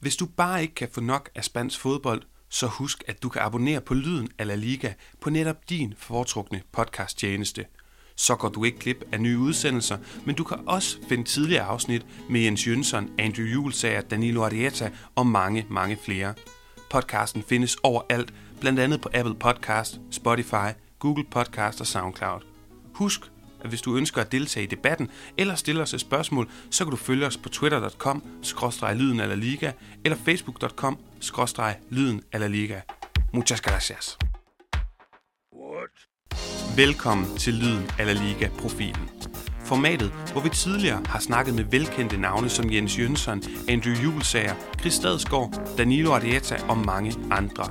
Hvis du bare ikke kan få nok af spansk fodbold, så husk, at du kan abonnere på Lyden af La Liga på netop din foretrukne podcasttjeneste. Så går du ikke glip af nye udsendelser, men du kan også finde tidligere afsnit med Jens Jønsson, Andrew Julesager, Danilo Arieta og mange, mange flere. Podcasten findes overalt, blandt andet på Apple Podcast, Spotify, Google Podcast og SoundCloud. Husk, at hvis du ønsker at deltage i debatten eller stille os et spørgsmål, så kan du følge os på twitter.com lyden eller liga eller facebook.com lyden eller liga. Muchas gracias. What? Velkommen til Lyden eller Liga profilen. Formatet, hvor vi tidligere har snakket med velkendte navne som Jens Jønsson, Andrew Julesager, Chris Stadsgaard, Danilo Arieta og mange andre.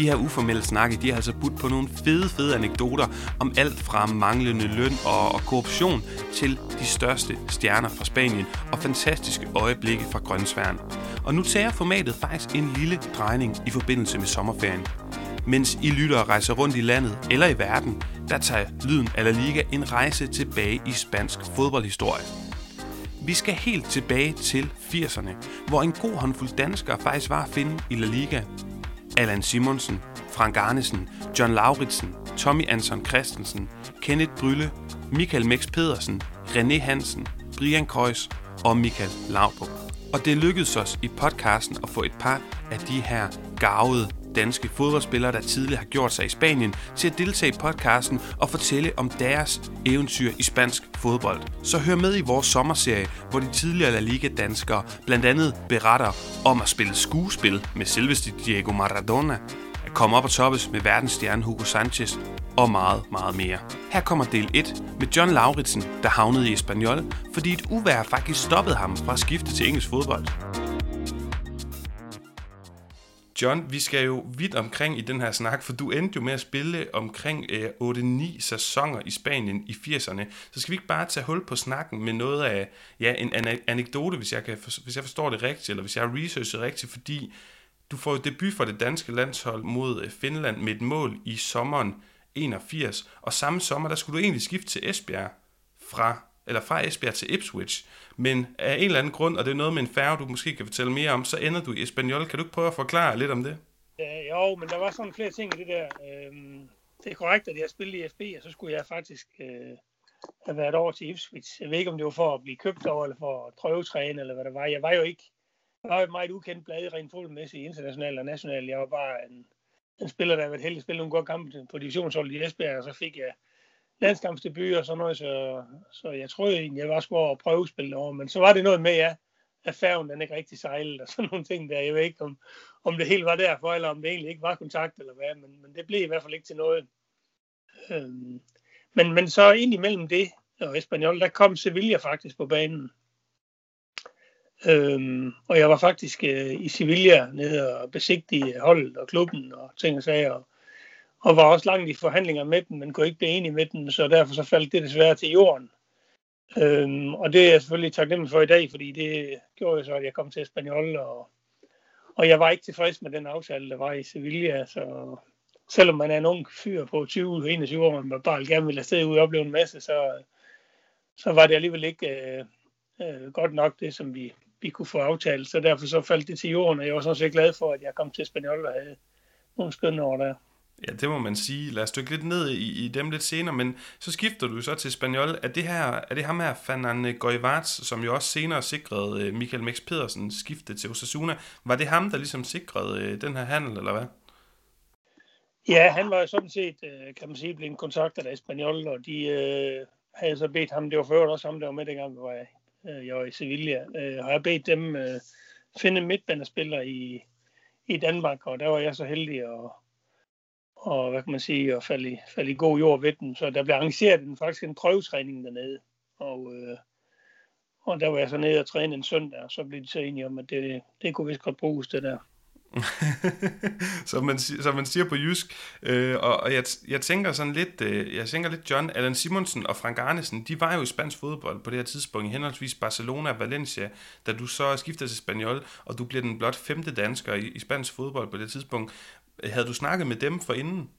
De her uformelle snakke, de har altså budt på nogle fede, fede anekdoter om alt fra manglende løn og, og korruption til de største stjerner fra Spanien og fantastiske øjeblikke fra grøntsværen. Og nu tager formatet faktisk en lille drejning i forbindelse med sommerferien. Mens I lytter og rejser rundt i landet eller i verden, der tager Lyden af La Liga en rejse tilbage i spansk fodboldhistorie. Vi skal helt tilbage til 80'erne, hvor en god håndfuld danskere faktisk var at finde i La Liga, Allan Simonsen, Frank Arnesen, John Lauritsen, Tommy Anson Christensen, Kenneth Brylle, Michael Mex Pedersen, René Hansen, Brian Kreuz og Michael Laudrup. Og det lykkedes os i podcasten at få et par af de her gavede danske fodboldspillere, der tidligere har gjort sig i Spanien, til at deltage i podcasten og fortælle om deres eventyr i spansk fodbold. Så hør med i vores sommerserie, hvor de tidligere La Liga-danskere blandt andet beretter om at spille skuespil med selveste Diego Maradona, at komme op og toppes med verdensstjerne Hugo Sanchez og meget, meget mere. Her kommer del 1 med John Lauritsen, der havnede i Espanyol, fordi et uvær faktisk stoppede ham fra at skifte til engelsk fodbold. John, vi skal jo vidt omkring i den her snak, for du endte jo med at spille omkring øh, 8-9 sæsoner i Spanien i 80'erne. Så skal vi ikke bare tage hul på snakken med noget af ja, en anekdote, hvis jeg, kan, hvis jeg forstår det rigtigt, eller hvis jeg har researchet rigtigt, fordi du får jo debut for det danske landshold mod øh, Finland med et mål i sommeren 81, og samme sommer, der skulle du egentlig skifte til Esbjerg fra eller fra Esbjerg til Ipswich, men af en eller anden grund, og det er noget med en færge, du måske kan fortælle mere om, så ender du i Espanol. Kan du ikke prøve at forklare lidt om det? Ja, jo, men der var sådan flere ting i det der. Øhm, det er korrekt, at jeg spillede i FB, og så skulle jeg faktisk øh, have været over til Ipswich. Jeg ved ikke, om det var for at blive købt over, eller for at prøvetræne, eller hvad det var. Jeg var jo ikke jeg var et meget ukendt blad rent fodboldmæssigt internationalt og nationalt. Jeg var bare en, en spiller, der havde været heldig at spille nogle gode kampe på divisionsholdet i Esbjerg, og så fik jeg landskampsdebut og sådan noget, så, så jeg troede egentlig, jeg var skulle over prøve spille over, men så var det noget med, ja, at færgen den ikke rigtig sejlede og sådan nogle ting der. Jeg ved ikke, om, om det helt var derfor, eller om det egentlig ikke var kontakt eller hvad, men, men det blev i hvert fald ikke til noget. Øhm, men, men så ind imellem det og Espanyol, der kom Sevilla faktisk på banen. Øhm, og jeg var faktisk øh, i Sevilla nede og besigtige holdet og klubben og ting og sager. Og, og var også langt i forhandlinger med dem, men kunne ikke blive enige med dem, så derfor så faldt det desværre til jorden. Øhm, og det er jeg selvfølgelig taknemmelig for i dag, fordi det gjorde jo så, at jeg kom til Spanjol, og, og jeg var ikke tilfreds med den aftale, der var i Sevilla, så selvom man er en ung fyr på 20-21 år, og man bare gerne vil afsted ud og opleve en masse, så, så var det alligevel ikke øh, øh, godt nok det, som vi, vi kunne få aftalt. Så derfor så faldt det til jorden, og jeg var sådan set glad for, at jeg kom til Spanjol og havde nogle skønne år der. Ja, det må man sige. Lad os dykke lidt ned i, i dem lidt senere, men så skifter du så til Spaniol. Er det, her, er det ham her, Fernand Goivarts, som jo også senere sikrede øh, Michael Mex Pedersen skifte til Osasuna? Var det ham, der ligesom sikrede øh, den her handel, eller hvad? Ja, han var sådan set, øh, kan man sige, blevet kontaktet af Spaniol, og de øh, havde så bedt ham, det var før også ham, der var med dengang, hvor jeg, øh, jeg var i Sevilla, øh, har jeg bedt dem øh, finde midtbanespillere i, i Danmark, og der var jeg så heldig at, og hvad kan man sige, og falde i, falde i god jord ved den. Så der blev arrangeret en, faktisk en prøvetræning dernede. Og, øh, og der var jeg så nede og træne en søndag, og så blev de så enige om, at det, det kunne vist godt bruges, det der. som, man, som man siger på jysk. Øh, og og jeg, jeg tænker sådan lidt, øh, jeg tænker lidt John, Allan Simonsen og Frank Arnesen, de var jo i spansk fodbold på det her tidspunkt i henholdsvis Barcelona og Valencia, da du så skifter til Spaniol, og du bliver den blot femte dansker i, i spansk fodbold på det tidspunkt. Havde du snakket med dem for inden?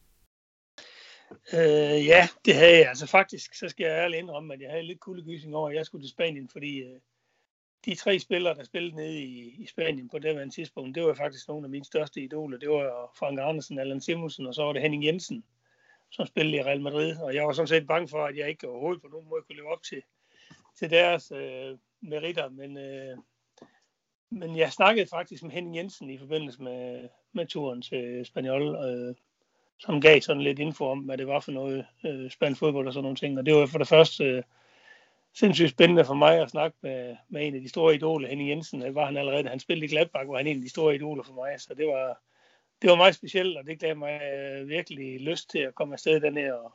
Øh, ja, det havde jeg. Altså faktisk, så skal jeg ærligt indrømme, at jeg havde lidt kuldegysning over, at jeg skulle til Spanien, fordi øh, de tre spillere, der spillede nede i, i Spanien på det andet tidspunkt, det var faktisk nogle af mine største idoler. Det var Frank Andersen, Allan Simonsen, og så var det Henning Jensen, som spillede i Real Madrid. Og jeg var sådan set bange for, at jeg ikke overhovedet på nogen måde kunne leve op til, til deres øh, meritter. Men, øh, men jeg snakkede faktisk med Henning Jensen i forbindelse med, med turen til Spaniol, øh, som gav sådan lidt info om, hvad det var for noget øh, spansk fodbold og sådan nogle ting. Og det var for det første øh, sindssygt spændende for mig at snakke med, med en af de store idoler, Henning Jensen. Det var han allerede, han spillede i Gladbach, var han en af de store idoler for mig. Så det var, det var meget specielt, og det gav mig øh, virkelig lyst til at komme afsted dernede og,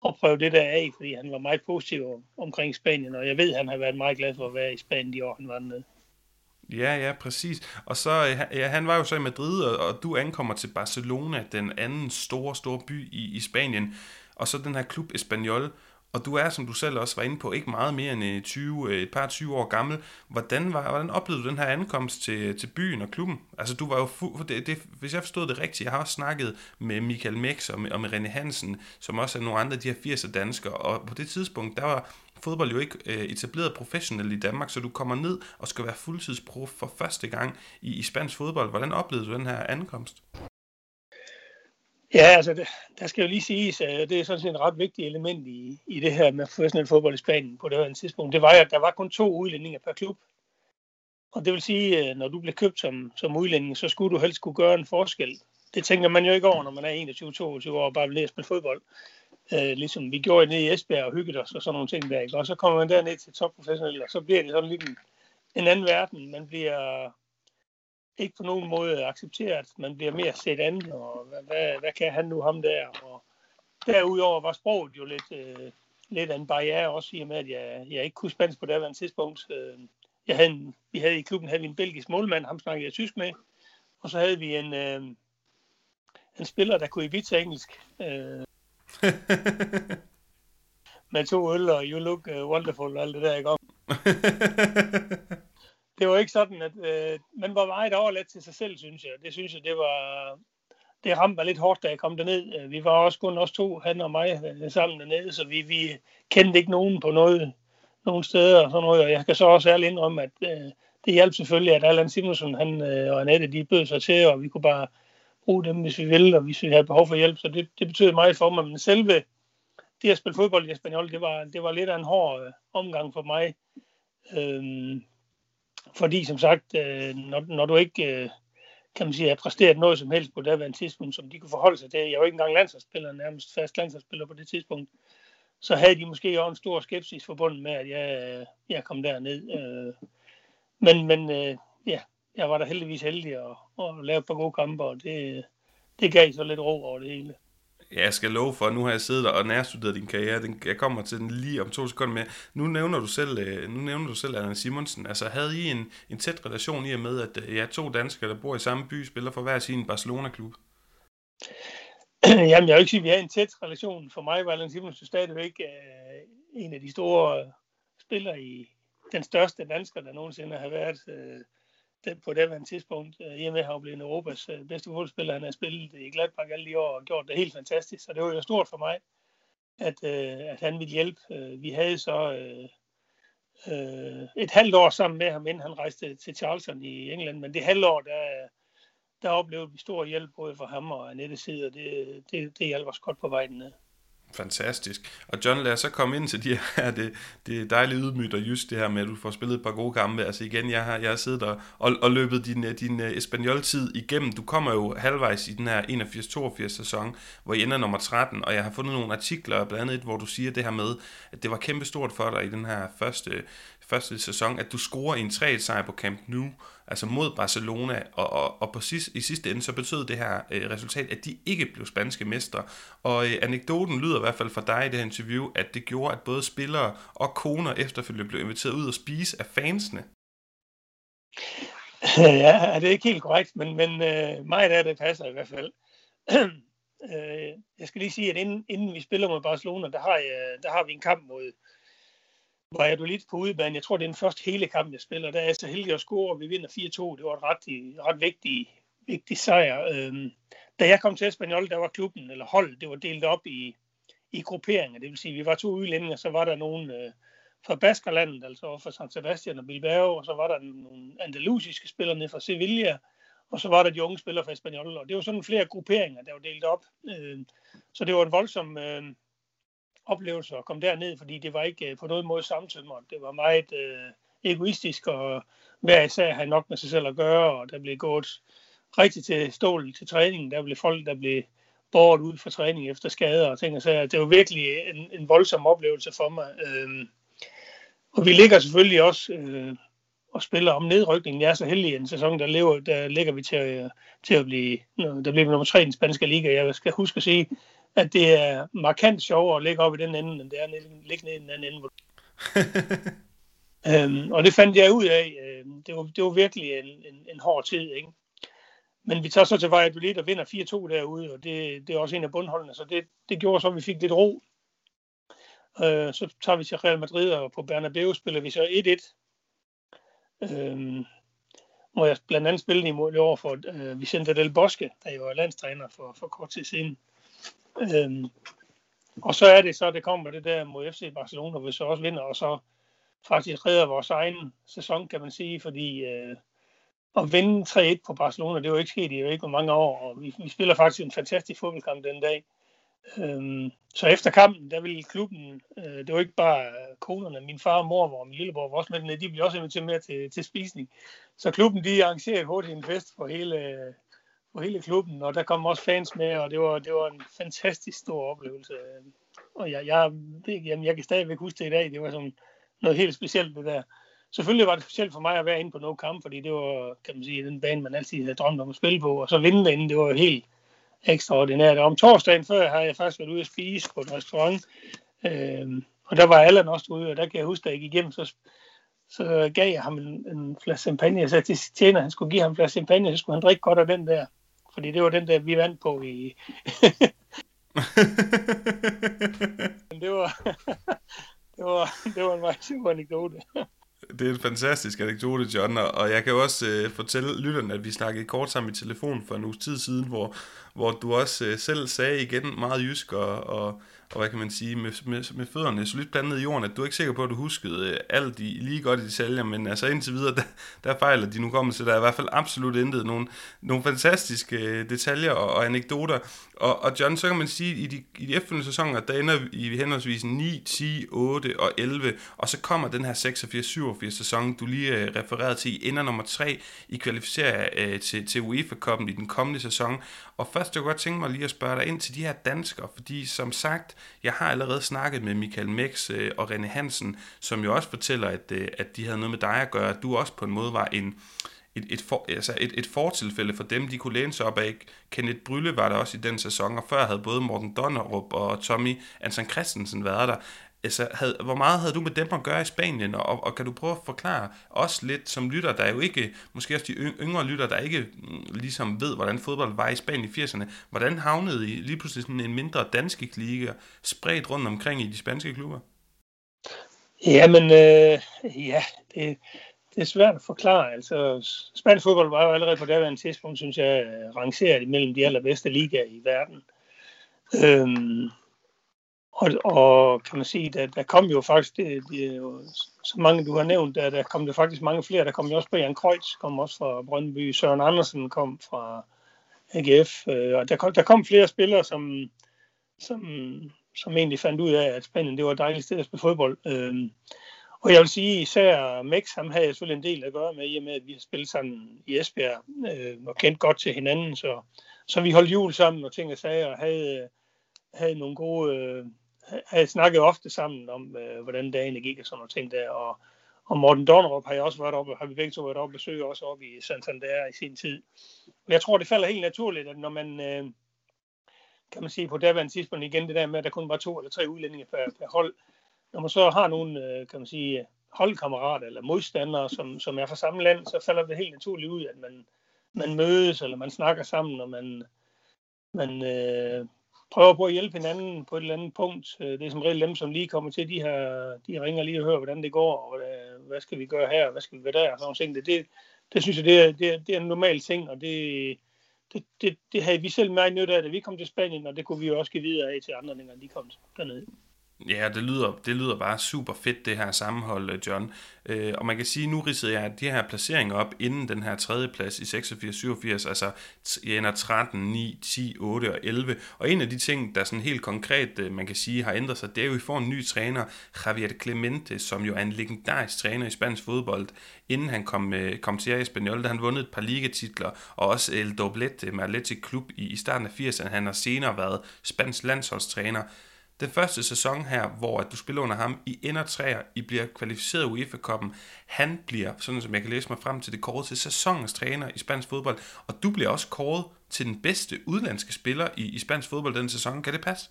og prøve det der af, fordi han var meget positiv omkring Spanien, og jeg ved, at han har været meget glad for at være i Spanien de år, han var dernede. Ja, ja, præcis. Og så, øh, ja, han var jo så i Madrid, og, og du ankommer til Barcelona, den anden store, store by i, i Spanien, og så den her klub Espanyol, og du er, som du selv også var inde på, ikke meget mere end øh, 20, øh, et par 20 år gammel. Hvordan, var, hvordan oplevede du den her ankomst til, til byen og klubben? Altså, du var jo fu- det, det, hvis jeg forstod det rigtigt, jeg har også snakket med Michael Mex og med, og med René Hansen, som også er nogle andre af de her 80'er danskere, og på det tidspunkt, der var fodbold jo ikke øh, etableret professionelt i Danmark, så du kommer ned og skal være fuldtidsprof for første gang i, i spansk fodbold. Hvordan oplevede du den her ankomst? Ja, altså, det, der skal jo lige siges, at det er sådan set et ret vigtigt element i, i det her med professionel fodbold i Spanien på det her tidspunkt. Det var, at der var kun to udlændinge per klub. Og det vil sige, at når du blev købt som, som udlænding, så skulle du helst kunne gøre en forskel. Det tænker man jo ikke over, når man er 21-22 år og bare vil at med fodbold. Øh, ligesom vi gjorde nede i Esbjerg og hyggede os og sådan nogle ting der. Ikke? Og så kommer man derned til topprofessionelle, og så bliver det sådan lidt en, en anden verden. Man bliver ikke på nogen måde accepteret. Man bliver mere set an, og hvad, hvad, hvad kan han nu ham der? Og derudover var sproget jo lidt, øh, lidt af en barriere, også i og med, at jeg, jeg ikke kunne spansk på det her tidspunkt. Øh, jeg havde en, vi havde i klubben havde vi en belgisk målmand, ham snakkede jeg tysk med, og så havde vi en, øh, en spiller, der kunne i vidt engelsk. Øh, med to øl og you look uh, wonderful og alt det der, ikke om? det var ikke sådan, at øh, man var meget overladt til sig selv, synes jeg. Det synes jeg, det var... Det ramte mig lidt hårdt, da jeg kom derned. Øh, vi var også kun os to, han og mig, øh, sammen dernede, så vi, vi kendte ikke nogen på noget, nogen steder og sådan noget. Og jeg kan så også ærligt indrømme, at øh, det hjalp selvfølgelig, at Allan Simonsen han, øh, og Annette, de bød sig til, og vi kunne bare bruge dem, hvis vi ville, og hvis vi havde behov for hjælp. Så det, det betød meget for mig. Men selve det at spille fodbold i Espanol, det var, det var lidt af en hård øh, omgang for mig. Øhm, fordi som sagt, øh, når, når du ikke øh, kan man sige, har præsteret noget som helst på det tidspunkt, som de kunne forholde sig til. Jeg var ikke engang landsholdsspiller, nærmest fast landsholdsspiller på det tidspunkt. Så havde de måske også en stor skepsis forbundet med, at jeg, øh, jeg kom derned. Øh, men men øh, ja, jeg var da heldigvis heldig at, at lave et par gode kampe, og det, det gav så lidt ro over det hele. Ja, jeg skal love for, nu har jeg siddet der og nærstuderet din karriere. Den, jeg kommer til den lige om to sekunder med. Nu nævner du selv, øh, nu nævner du selv Allan Simonsen. Altså, havde I en, en tæt relation i og med, at jeg ja, to danskere, der bor i samme by, spiller for hver sin Barcelona-klub? Jamen, jeg vil ikke sige, at vi har en tæt relation. For mig var Allan Simonsen stadigvæk uh, en af de store spillere i den største dansker, der nogensinde har været. Øh, den på det tidspunkt. Øh, I og med, at han blevet Europas øh, bedste fodboldspiller. Han har spillet i Gladbach alle de år og gjort det helt fantastisk. Så det var jo stort for mig, at, øh, at han ville hjælpe. Øh, vi havde så øh, øh, et halvt år sammen med ham, inden han rejste til Charleston i England. Men det halvt år, der, der oplevede vi stor hjælp både for ham og Annette side, og det, det, det hjalp os godt på vejen ned. Fantastisk. Og John, lad os så komme ind til de her, det, det er ydmygt og just det her med, at du får spillet et par gode kampe. Altså igen, jeg har, jeg har siddet og, og, og løbet din, øh, din uh, Espanyol-tid igennem. Du kommer jo halvvejs i den her 81-82 sæson, hvor I ender nummer 13, og jeg har fundet nogle artikler, blandt andet et, hvor du siger det her med, at det var kæmpestort for dig i den her første, første sæson, at du scorer en 3 sejr på Camp Nou, altså mod Barcelona, og, og, og på sidst, i sidste ende så betød det her øh, resultat, at de ikke blev spanske mestre. Og øh, anekdoten lyder i hvert fald fra dig i det her interview, at det gjorde, at både spillere og koner efterfølgende blev inviteret ud og spise af fansene. Ja, det er ikke helt korrekt, men, men øh, meget af det passer i hvert fald. øh, jeg skal lige sige, at inden, inden vi spiller mod Barcelona, der har, jeg, der har vi en kamp mod, var jeg du lidt på udebane. Jeg tror, det er den første hele kamp, jeg spiller. Der er jeg så heldig at score, og vi vinder 4-2. Det var et ret, ret vigtig, vigtig sejr. Øhm, da jeg kom til Espanyol, der var klubben, eller hold, det var delt op i, i grupperinger. Det vil sige, vi var to udlændinge, så var der nogen øh, fra Baskerlandet, altså fra San Sebastian og Bilbao, og så var der nogle andalusiske spillere nede fra Sevilla, og så var der de unge spillere fra Espanyol, og det var sådan flere grupperinger, der var delt op. Øh, så det var en voldsom øh, oplevelse at komme derned, fordi det var ikke øh, på nogen måde samtømret. Det var meget øh, egoistisk, og hver især havde nok med sig selv at gøre, og der blev gået rigtig til stål til træningen. Der blev folk, der blev båret ud for træning efter skader og ting og sager. Det var virkelig en, en voldsom oplevelse for mig. Øhm, og vi ligger selvfølgelig også øh, og spiller om nedrykningen. Jeg er så heldig en sæson, der, lever, der ligger vi til, øh, til at blive, der bliver nummer tre i den spanske liga. Jeg skal huske at sige, at det er markant sjovere at ligge op i den ende, end det er at ligge ned i den anden ende. øhm, og det fandt jeg ud af. Øhm, det, var, det var virkelig en, en, en hård tid. Ikke? Men vi tager så til Valladolid og vinder 4-2 derude, og det, det er også en af bundholdene, så det, det gjorde så, at vi fik lidt ro. Øh, så tager vi til Real Madrid, og på Bernabeu spiller vi så 1-1. Øh, hvor jeg blandt andet spillede imod over for øh, Vicente Del Bosque, der jo er landstræner for, for kort tid siden. Øhm, og så er det så, det kommer det der mod FC Barcelona, hvor vi så også vinder, og så faktisk redder vores egen sæson, kan man sige, fordi øh, at vinde 3-1 på Barcelona, det var ikke sket i ikke hvor mange år, og vi, vi spiller faktisk en fantastisk fodboldkamp den dag. Øhm, så efter kampen, der ville klubben, øh, det var ikke bare konerne, min far og mor og min lillebror var også med de blev også inviteret med til, til spisning. Så klubben, de arrangerede hurtigt en fest for hele, for hele klubben, og der kom også fans med, og det var, det var en fantastisk stor oplevelse. Og jeg, jeg, jamen, jeg kan stadigvæk huske det i dag, det var sådan noget helt specielt det der. Selvfølgelig var det specielt for mig at være inde på no kamp, fordi det var, kan man sige, den bane, man altid havde drømt om at spille på, og så vinde derinde, det var helt, ekstraordinært. Om torsdagen før har jeg faktisk været ude at spise på en restaurant, øh, og der var Allan også ude, og der kan jeg huske, at jeg gik igennem, så, så gav jeg ham en, en flaske champagne. Jeg sagde til tjener, han skulle give ham en flaske champagne, så skulle han drikke godt af den der. Fordi det var den der, vi vandt på i... det var, det var, det var en meget sjov anekdote. Det er en fantastisk anekdote, John, og jeg kan jo også øh, fortælle lytterne, at vi snakkede kort sammen i telefon for en uges tid siden, hvor, hvor du også øh, selv sagde igen meget jysk og, og og hvad kan man sige, med, med, med fødderne lidt blandet i jorden, at du er ikke sikker på, at du huskede øh, alt i, lige godt i detaljer, men altså indtil videre, der, der fejler de nu kommer der er i hvert fald absolut intet. Nogle, nogle fantastiske øh, detaljer og, og anekdoter. Og, og John, så kan man sige, i de, i de efterfølgende sæsoner, der ender i henholdsvis 9, 10, 8 og 11, og så kommer den her 86-87 sæson, du lige øh, refererede til, ender nummer 3 i kvalificering øh, til, til UEFA-koppen i den kommende sæson. Og først, jeg godt tænke mig lige at spørge dig ind til de her danskere, fordi som sagt, jeg har allerede snakket med Michael Mex øh, og René Hansen, som jo også fortæller, at, øh, at de havde noget med dig at gøre, at du også på en måde var en, et, et, for, altså et, et fortilfælde for dem, de kunne læne sig op af. Kenneth Brylle var der også i den sæson, og før havde både Morten Donnerup og Tommy Anson Christensen været der altså, havde, hvor meget havde du med dem at gøre i Spanien, og, og kan du prøve at forklare os lidt som lytter, der er jo ikke, måske også de yngre lytter, der ikke mm, ligesom ved, hvordan fodbold var i Spanien i 80'erne, hvordan havnede I lige pludselig sådan en mindre danske liga spredt rundt omkring i de spanske klubber? Jamen, øh, ja, det, det er svært at forklare. Altså, spansk fodbold var jo allerede på daværende tidspunkt, synes jeg, øh, rangeret imellem de allerbedste ligaer i verden. Øhm, og, og kan man sige, der, der kom jo faktisk, det, det jo, så mange du har nævnt, der, der kom der faktisk mange flere. Der kom jo også Brian Kreutz, kom også fra Brøndby. Søren Andersen kom fra AGF. Øh, og der kom, der kom flere spillere, som, som, som egentlig fandt ud af, at Spanien det var et dejligt sted at spille fodbold. Øh, og jeg vil sige, især Mex, ham havde jeg selvfølgelig en del at gøre med, i og med, at vi har spillet sammen i Esbjerg øh, og kendt godt til hinanden. Så, så vi holdt jul sammen og ting og sager, og havde, havde nogle gode, øh, havde snakket ofte sammen om, øh, hvordan dagen gik og sådan nogle ting der. Og, og Morten Donnerup har jeg også været oppe, har vi begge to været oppe og besøge også oppe i Santander i sin tid. Men jeg tror, det falder helt naturligt, at når man, øh, kan man sige på daværende tidspunkt igen, det der med, at der kun var to eller tre udlændinge per, per hold, når man så har nogle, øh, kan man sige, holdkammerater eller modstandere, som, som er fra samme land, så falder det helt naturligt ud, at man, man mødes, eller man snakker sammen, og man, man øh, prøver på at hjælpe hinanden på et eller andet punkt. Øh, det er som regel dem, som lige kommer til, de, her, de ringer lige og hører, hvordan det går, og øh, hvad skal vi gøre her, hvad skal vi gøre der, og sådan ting. Det, det, det synes jeg, det er, det, er, det er en normal ting, og det, det, det, det havde vi selv meget nyt af, da vi kom til Spanien, og det kunne vi jo også give videre af til andre, når de kom dernede. Ja, det lyder, det lyder bare super fedt, det her sammenhold, øh, John. Øh, og man kan sige, nu ridsede jeg de her placeringer op inden den her tredje plads i 86-87, altså jeg ender 13, 9, 10, 8 og 11. Og en af de ting, der sådan helt konkret, øh, man kan sige, har ændret sig, det er jo, at vi får en ny træner, Javier Clemente, som jo er en legendarisk træner i spansk fodbold. Inden han kom, øh, kom til Espanyol, der han vundet et par ligatitler, og også El Doblete med Athletic Klub i, i starten af 80'erne. Han har senere været spansk landsholdstræner. Den første sæson her, hvor at du spiller under ham, I ender træer, I bliver kvalificeret UEFA-koppen. Han bliver, sådan som jeg kan læse mig frem til det, kåret til sæsonens træner i spansk fodbold. Og du bliver også kåret til den bedste udlandske spiller i, i spansk fodbold den sæson. Kan det passe?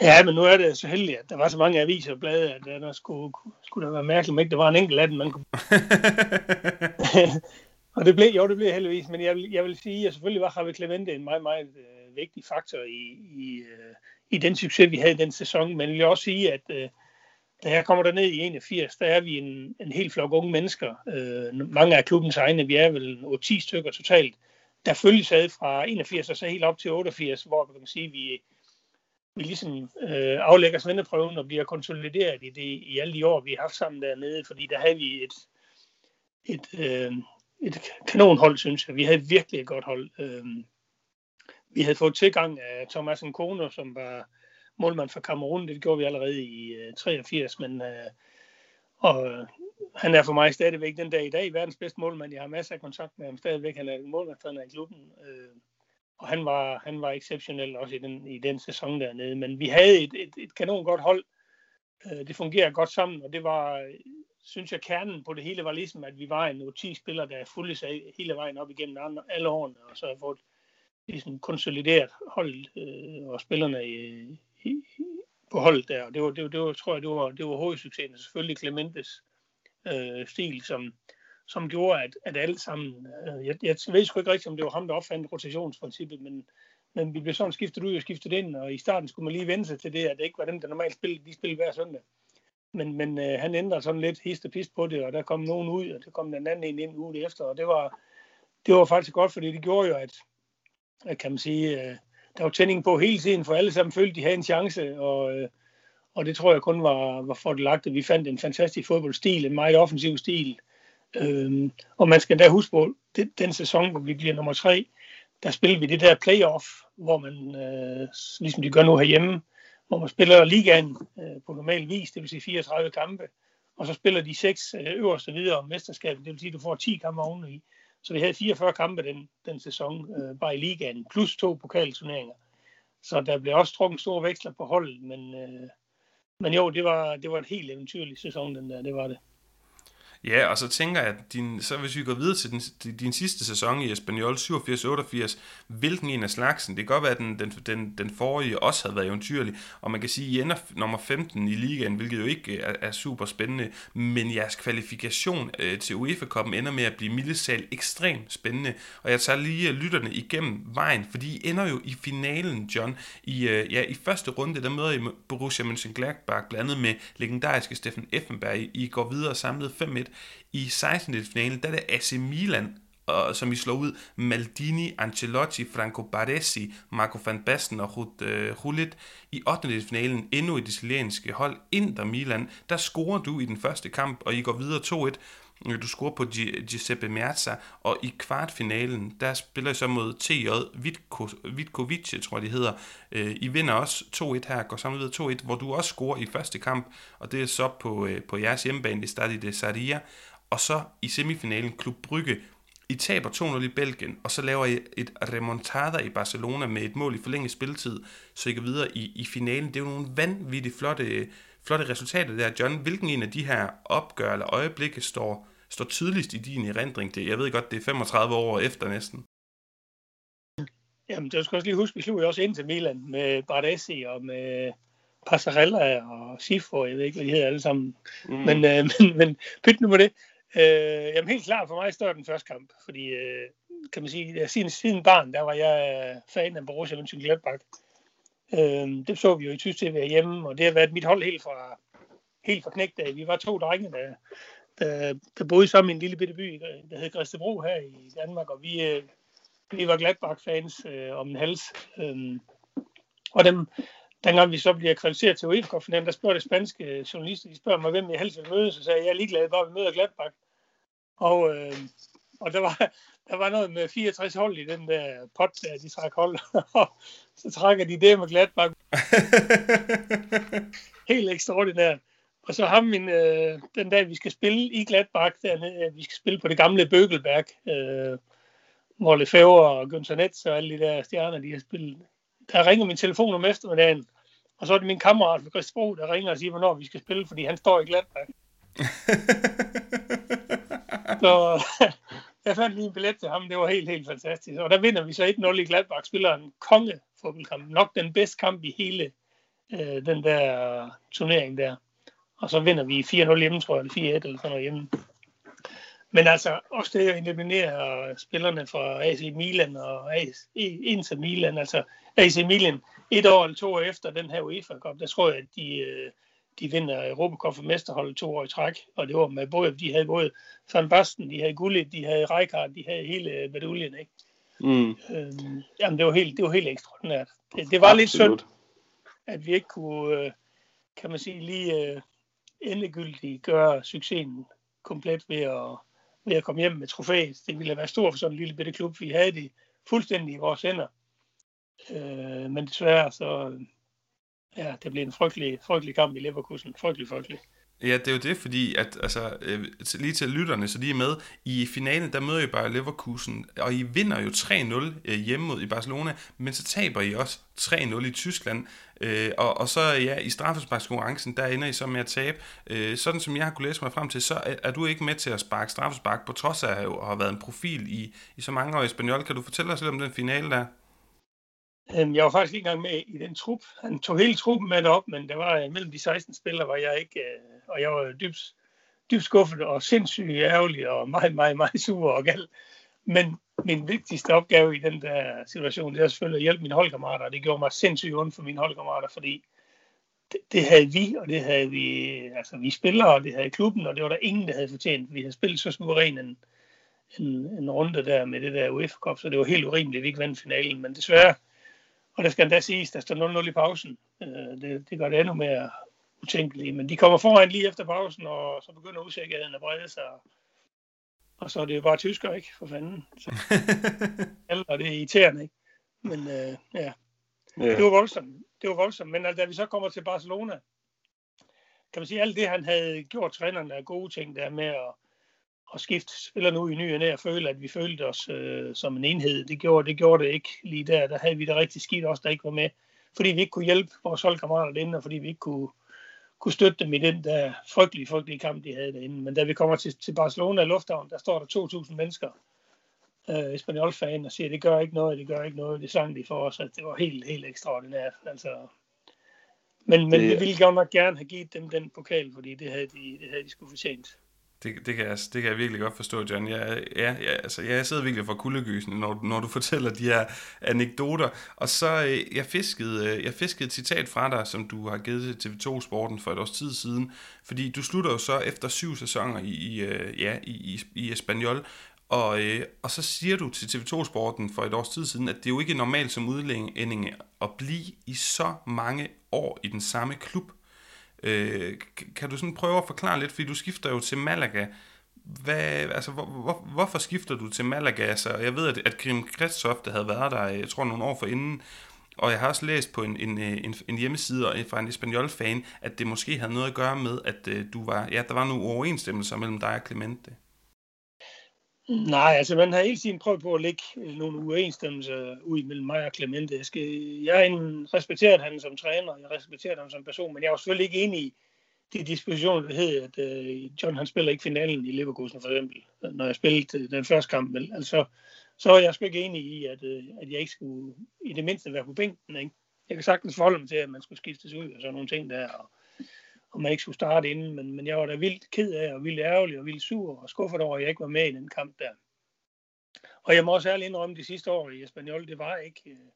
Ja, men nu er det så heldigt, at der var så mange aviser og blade, at der skulle, skulle der være mærkeligt, om ikke der var en enkelt af dem, man kunne... og det blev, jo, det blev heldigvis, men jeg vil, jeg vil sige, at selvfølgelig var Javier Clemente en meget, meget øh, vigtig faktor i, i, øh, i den succes, vi havde i den sæson. Men jeg vil også sige, at øh, da jeg kommer derned i 81, der er vi en, en hel flok unge mennesker. Øh, mange af klubbens egne, vi er vel 10 stykker totalt, der følges ad fra 81 og så helt op til 88, hvor man kan sige, vi, vi ligesom øh, aflægger svendeprøven og bliver konsolideret i, det, i alle de år, vi har haft sammen dernede, fordi der havde vi et, et, øh, et kanonhold, synes jeg. Vi havde virkelig et godt hold. Øh, vi havde fået tilgang af Thomas Nkono, som var målmand for Kamerun. Det gjorde vi allerede i øh, uh, 83, men uh, og, uh, han er for mig stadigvæk den dag i dag verdens bedste målmand. Jeg har masser af kontakt med ham stadigvæk. Han er målmandstræner i klubben, uh, og han var, han var exceptionel også i den, i den sæson dernede. Men vi havde et, et, et kanon godt hold. Uh, det fungerer godt sammen, og det var, synes jeg, kernen på det hele var ligesom, at vi var en 10 spillere, der fulgte sig hele vejen op igennem alle årene, og så har fået ligesom konsolideret hold øh, og spillerne i, i, på holdet der. Og det var, det var, det var, tror jeg, det var, det var hovedsuccesen. Selvfølgelig Clementes øh, stil, som, som gjorde, at, at alle sammen... Øh, jeg, jeg ved sgu ikke rigtigt, om det var ham, der opfandt rotationsprincippet, men, men vi blev sådan skiftet ud og skiftet ind, og i starten skulle man lige vende sig til det, at det ikke var dem, der normalt spillede, de spillede hver søndag. Men, men øh, han ændrede sådan lidt hist og pist på det, og der kom nogen ud, og der kom den anden en ind uge efter, og det var, det var faktisk godt, fordi det gjorde jo, at, kan man sige, øh, der var tænding på hele tiden, for alle sammen følte, de havde en chance, og, øh, og det tror jeg kun var, var fordelagt, at vi fandt en fantastisk fodboldstil, en meget offensiv stil. Øhm, og man skal da huske på, det, den sæson, hvor vi bliver nummer tre, der spillede vi det der playoff, hvor man, øh, ligesom de gør nu herhjemme, hvor man spiller ligaen øh, på normal vis, det vil sige 34 kampe, og så spiller de seks øh, øverste videre om mesterskabet, det vil sige, at du får 10 kampe oveni. Så vi havde 44 kampe den, den sæson, øh, bare i ligaen, plus to pokalturneringer. Så der blev også trukket store veksler på holdet, men, øh, men jo, det var, det var en helt eventyrlig sæson, den der, det var det. Ja, og så tænker jeg, at din, så hvis vi går videre til din, din sidste sæson i Espanyol, 87-88, hvilken en af slagsen? Det kan godt være, at den, den, den, den forrige også havde været eventyrlig, og man kan sige, at I ender nummer 15 i ligaen, hvilket jo ikke er, er super spændende, men jeres kvalifikation øh, til UEFA-koppen ender med at blive mildesal ekstremt spændende, og jeg tager lige øh, lytterne igennem vejen, fordi I ender jo i finalen, John, i, øh, ja, i første runde, der møder I Borussia Mönchengladbach, blandet med legendariske Steffen Effenberg. I går videre samlet 5-1, i 16. finalen, der er det AC Milan, og, som vi slår ud, Maldini, Ancelotti, Franco Baresi, Marco van Basten og Ruud øh, Gullit. I 8. finalen endnu et italienske hold, Inter Milan, der scorer du i den første kamp, og I går videre 2-1. Du scorer på Giuseppe Merza, og i kvartfinalen, der spiller I så mod TJ Vitkovic, tror jeg hedder. Øh, I vinder også 2-1 her, går sammen videre 2-1, hvor du også scorer i første kamp, og det er så på, øh, på jeres hjemmebane, det starter i det Sarria. Og så i semifinalen, Klub Brygge, I taber 2-0 i Belgien, og så laver I et remontada i Barcelona med et mål i forlænget spilletid, så I går videre i, i finalen. Det er jo nogle vanvittigt flotte flotte resultater der. John, hvilken en af de her opgør eller øjeblikke står, står tydeligst i din erindring? Det, jeg ved godt, det er 35 år efter næsten. Jamen, det skal også lige huske, vi slog jo også ind til Milan med Bardessi og med Passarella og Sifo, jeg ved ikke, hvad de hedder alle sammen. Mm. Men, øh, men, men pyt nu med det. Øh, jamen helt klart for mig står den første kamp, fordi øh, kan man sige, siden, siden barn, der var jeg øh, fan af Borussia Mönchengladbach. Øh, det så vi jo i tysk TV hjemme, og det har været mit hold helt fra, helt fra knægdag. Vi var to drenge, der, der, der boede sammen i en lille bitte by, der hed Græstebro her i Danmark, og vi, øh, vi var Gladbach-fans øh, om en hals. Øh, og dem, dengang vi så bliver kvalificeret til uefa der spørger det spanske øh, journalister, de spørger mig, hvem jeg helst vil møde, så sagde jeg, jeg er ligeglad, bare vi møder Gladbach. Og, øh, og der var, der var noget med 64 hold i den der pot, der de trak hold, så trækker de det med Gladbach. Helt ekstraordinært. Og så ham min, øh, den dag, vi skal spille i Gladbach, der, vi skal spille på det gamle Bøgelberg, øh, hvor Lefebvre og Günther og alle de der stjerner, de har spillet. Der ringer min telefon om eftermiddagen, og så er det min kammerat fra Christofro, der ringer og siger, hvornår vi skal spille, fordi han står i Gladbach. så jeg fandt lige en billet til ham, det var helt, helt fantastisk. Og der vinder vi så 1-0 i Gladbach, spiller en konge fodboldkamp. Nok den bedste kamp i hele øh, den der turnering der. Og så vinder vi 4-0 hjemme, tror jeg, eller 4-1 eller sådan noget hjemme. Men altså, også det at eliminere spillerne fra AC Milan og AC, Inter Milan, altså AC Milan, et år eller to år efter den her UEFA Cup, der tror jeg, at de, øh, de vinder Europacup for mesterholdet to år i træk, og det var med både, de havde både Van Basten, de havde Gullit, de havde Rijkaard, de havde hele medaljen, ikke? Mm. Øhm, jamen, det var helt, det var helt ekstraordinært. Det, det var Absolut. lidt synd, at vi ikke kunne, øh, kan man sige, lige øh, endegyldigt gøre succesen komplet ved at, ved at komme hjem med trofæet. Det ville have været stort for sådan en lille bitte klub. Vi havde det fuldstændig i vores hænder. Øh, men desværre så, ja, det blev en frygtelig, frygtelig kamp i Leverkusen. Frygtelig, frygtelig. Ja, det er jo det, fordi at, altså, øh, lige til lytterne, så lige med, i finalen, der møder I bare Leverkusen, og I vinder jo 3-0 øh, hjemme mod i Barcelona, men så taber I også 3-0 i Tyskland, øh, og, og så ja, i straffesparkskonkurrencen, der ender I så med at tabe. Øh, sådan som jeg har kunnet læse mig frem til, så er, er du ikke med til at sparke straffespark, på trods af at have været en profil i, i så mange år i Spaniol. Kan du fortælle os lidt om den finale der? Øhm, jeg var faktisk ikke engang med i den trup. Han tog hele truppen med op, men der var øh, mellem de 16 spillere, var jeg ikke, øh, og jeg var dybt, dybt skuffet og sindssygt ærgerlig og meget, meget, meget sur og gal. Men min vigtigste opgave i den der situation, det er selvfølgelig at hjælpe mine holdkammerater. Det gjorde mig sindssygt ondt for mine holdkammerater, fordi det, det havde vi, og det havde vi, altså vi spillere, og det havde klubben, og det var der ingen, der havde fortjent. Vi havde spillet så suveræn en, en, en runde der med det der UEFA Cup, så det var helt urimeligt, at vi ikke vandt finalen. Men desværre, og der skal endda siges, der står 0-0 i pausen. Øh, det, det gør det endnu mere utænkeligt. Men de kommer foran lige efter pausen, og så begynder usikkerheden at brede sig. Og så er det jo bare tysker, ikke? For fanden. Så, og det er irriterende, ikke? Men øh, ja, yeah. det var voldsomt. Det var voldsomt. Men altså, da vi så kommer til Barcelona, kan man sige, alt det, han havde gjort trænerne af gode ting, der med at at skifte spillerne ud i ny og nær og føle, at vi følte os øh, som en enhed. Det gjorde, det gjorde det ikke lige der. Der havde vi det rigtig skidt også, der ikke var med. Fordi vi ikke kunne hjælpe vores holdkammerater derinde, og fordi vi ikke kunne, kunne støtte dem i den der frygtelige, frygtelige kamp, de havde derinde. Men da vi kommer til, til Barcelona Lufthavn, der står der 2.000 mennesker, øh, Espanol-fan, og siger, det gør ikke noget, det gør ikke noget. Det sang de for os, at det var helt, helt ekstraordinært. Altså, men, men det... vi ville godt nok gerne have givet dem den pokal, fordi det havde de, det havde de sgu fortjent. Det, det, kan jeg, det kan jeg virkelig godt forstå, John. Jeg, ja, ja, altså, jeg sidder virkelig for kuldegysen, når, når du fortæller de her anekdoter. Og så, øh, jeg fiskede, øh, jeg fiskede et citat fra dig, som du har givet til TV2 Sporten for et års tid siden. Fordi du slutter jo så efter syv sæsoner i, i, øh, ja, i, i, i Espanol, og, øh, og så siger du til TV2 Sporten for et års tid siden, at det er jo ikke normalt som udlænding at blive i så mange år i den samme klub. Øh, kan du sådan prøve at forklare lidt, fordi du skifter jo til Malaga. Hvad, altså, hvor, hvor, hvorfor skifter du til Malaga? Altså, jeg ved, at, at Grim Kretsoff, der havde været der, øh, jeg tror, nogle år forinden, og jeg har også læst på en, en, øh, en, en hjemmeside fra en Espanol-fan, at det måske havde noget at gøre med, at øh, du var, ja, der var nogle uoverensstemmelser mellem dig og Clemente. Mm. Nej, altså man har hele tiden prøvet på at lægge øh, nogle uoverensstemmelser ud mellem mig og Clemente. Jeg, skal, jeg respekterede ham som træner, jeg respekterer ham som person, men jeg var selvfølgelig ikke enig i de dispositioner, der hed, at øh, John han spiller ikke finalen i Leverkusen for eksempel, når jeg spillede øh, den første kamp. Vel? Altså, så er jeg sgu ikke enig i, at, at jeg ikke skulle i det mindste være på bænken. Ikke? Jeg kan sagtens forholde mig til, at man skulle skiftes ud og sådan nogle ting der. Og, om man ikke skulle starte inden, men, men jeg var da vildt ked af, og vildt ærgerlig, og vildt sur, og skuffet over, at jeg ikke var med i den kamp der. Og jeg må også ærligt indrømme, de sidste år i Espanol, det var ikke, øh,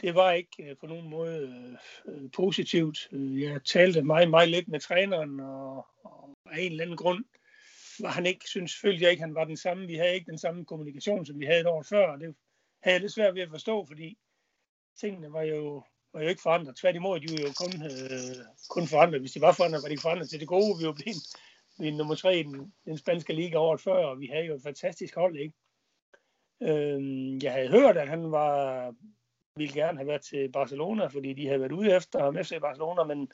det var ikke øh, på nogen måde øh, øh positivt. Jeg talte meget, meget lidt med træneren, og, og af en eller anden grund var han ikke, synes, følte jeg ikke, han var den samme. Vi havde ikke den samme kommunikation, som vi havde et år før, og det havde jeg lidt svært ved at forstå, fordi tingene var jo var jo ikke forandret. Tværtimod, de var jo kun, øh, kun forandret. Hvis de var forandret, var de forandret til det gode. Vi var blevet, blevet nummer tre i den, den spanske liga året før, og vi havde jo et fantastisk hold, ikke? Øh, jeg havde hørt, at han var, ville gerne have været til Barcelona, fordi de havde været ude efter ham FC Barcelona, men,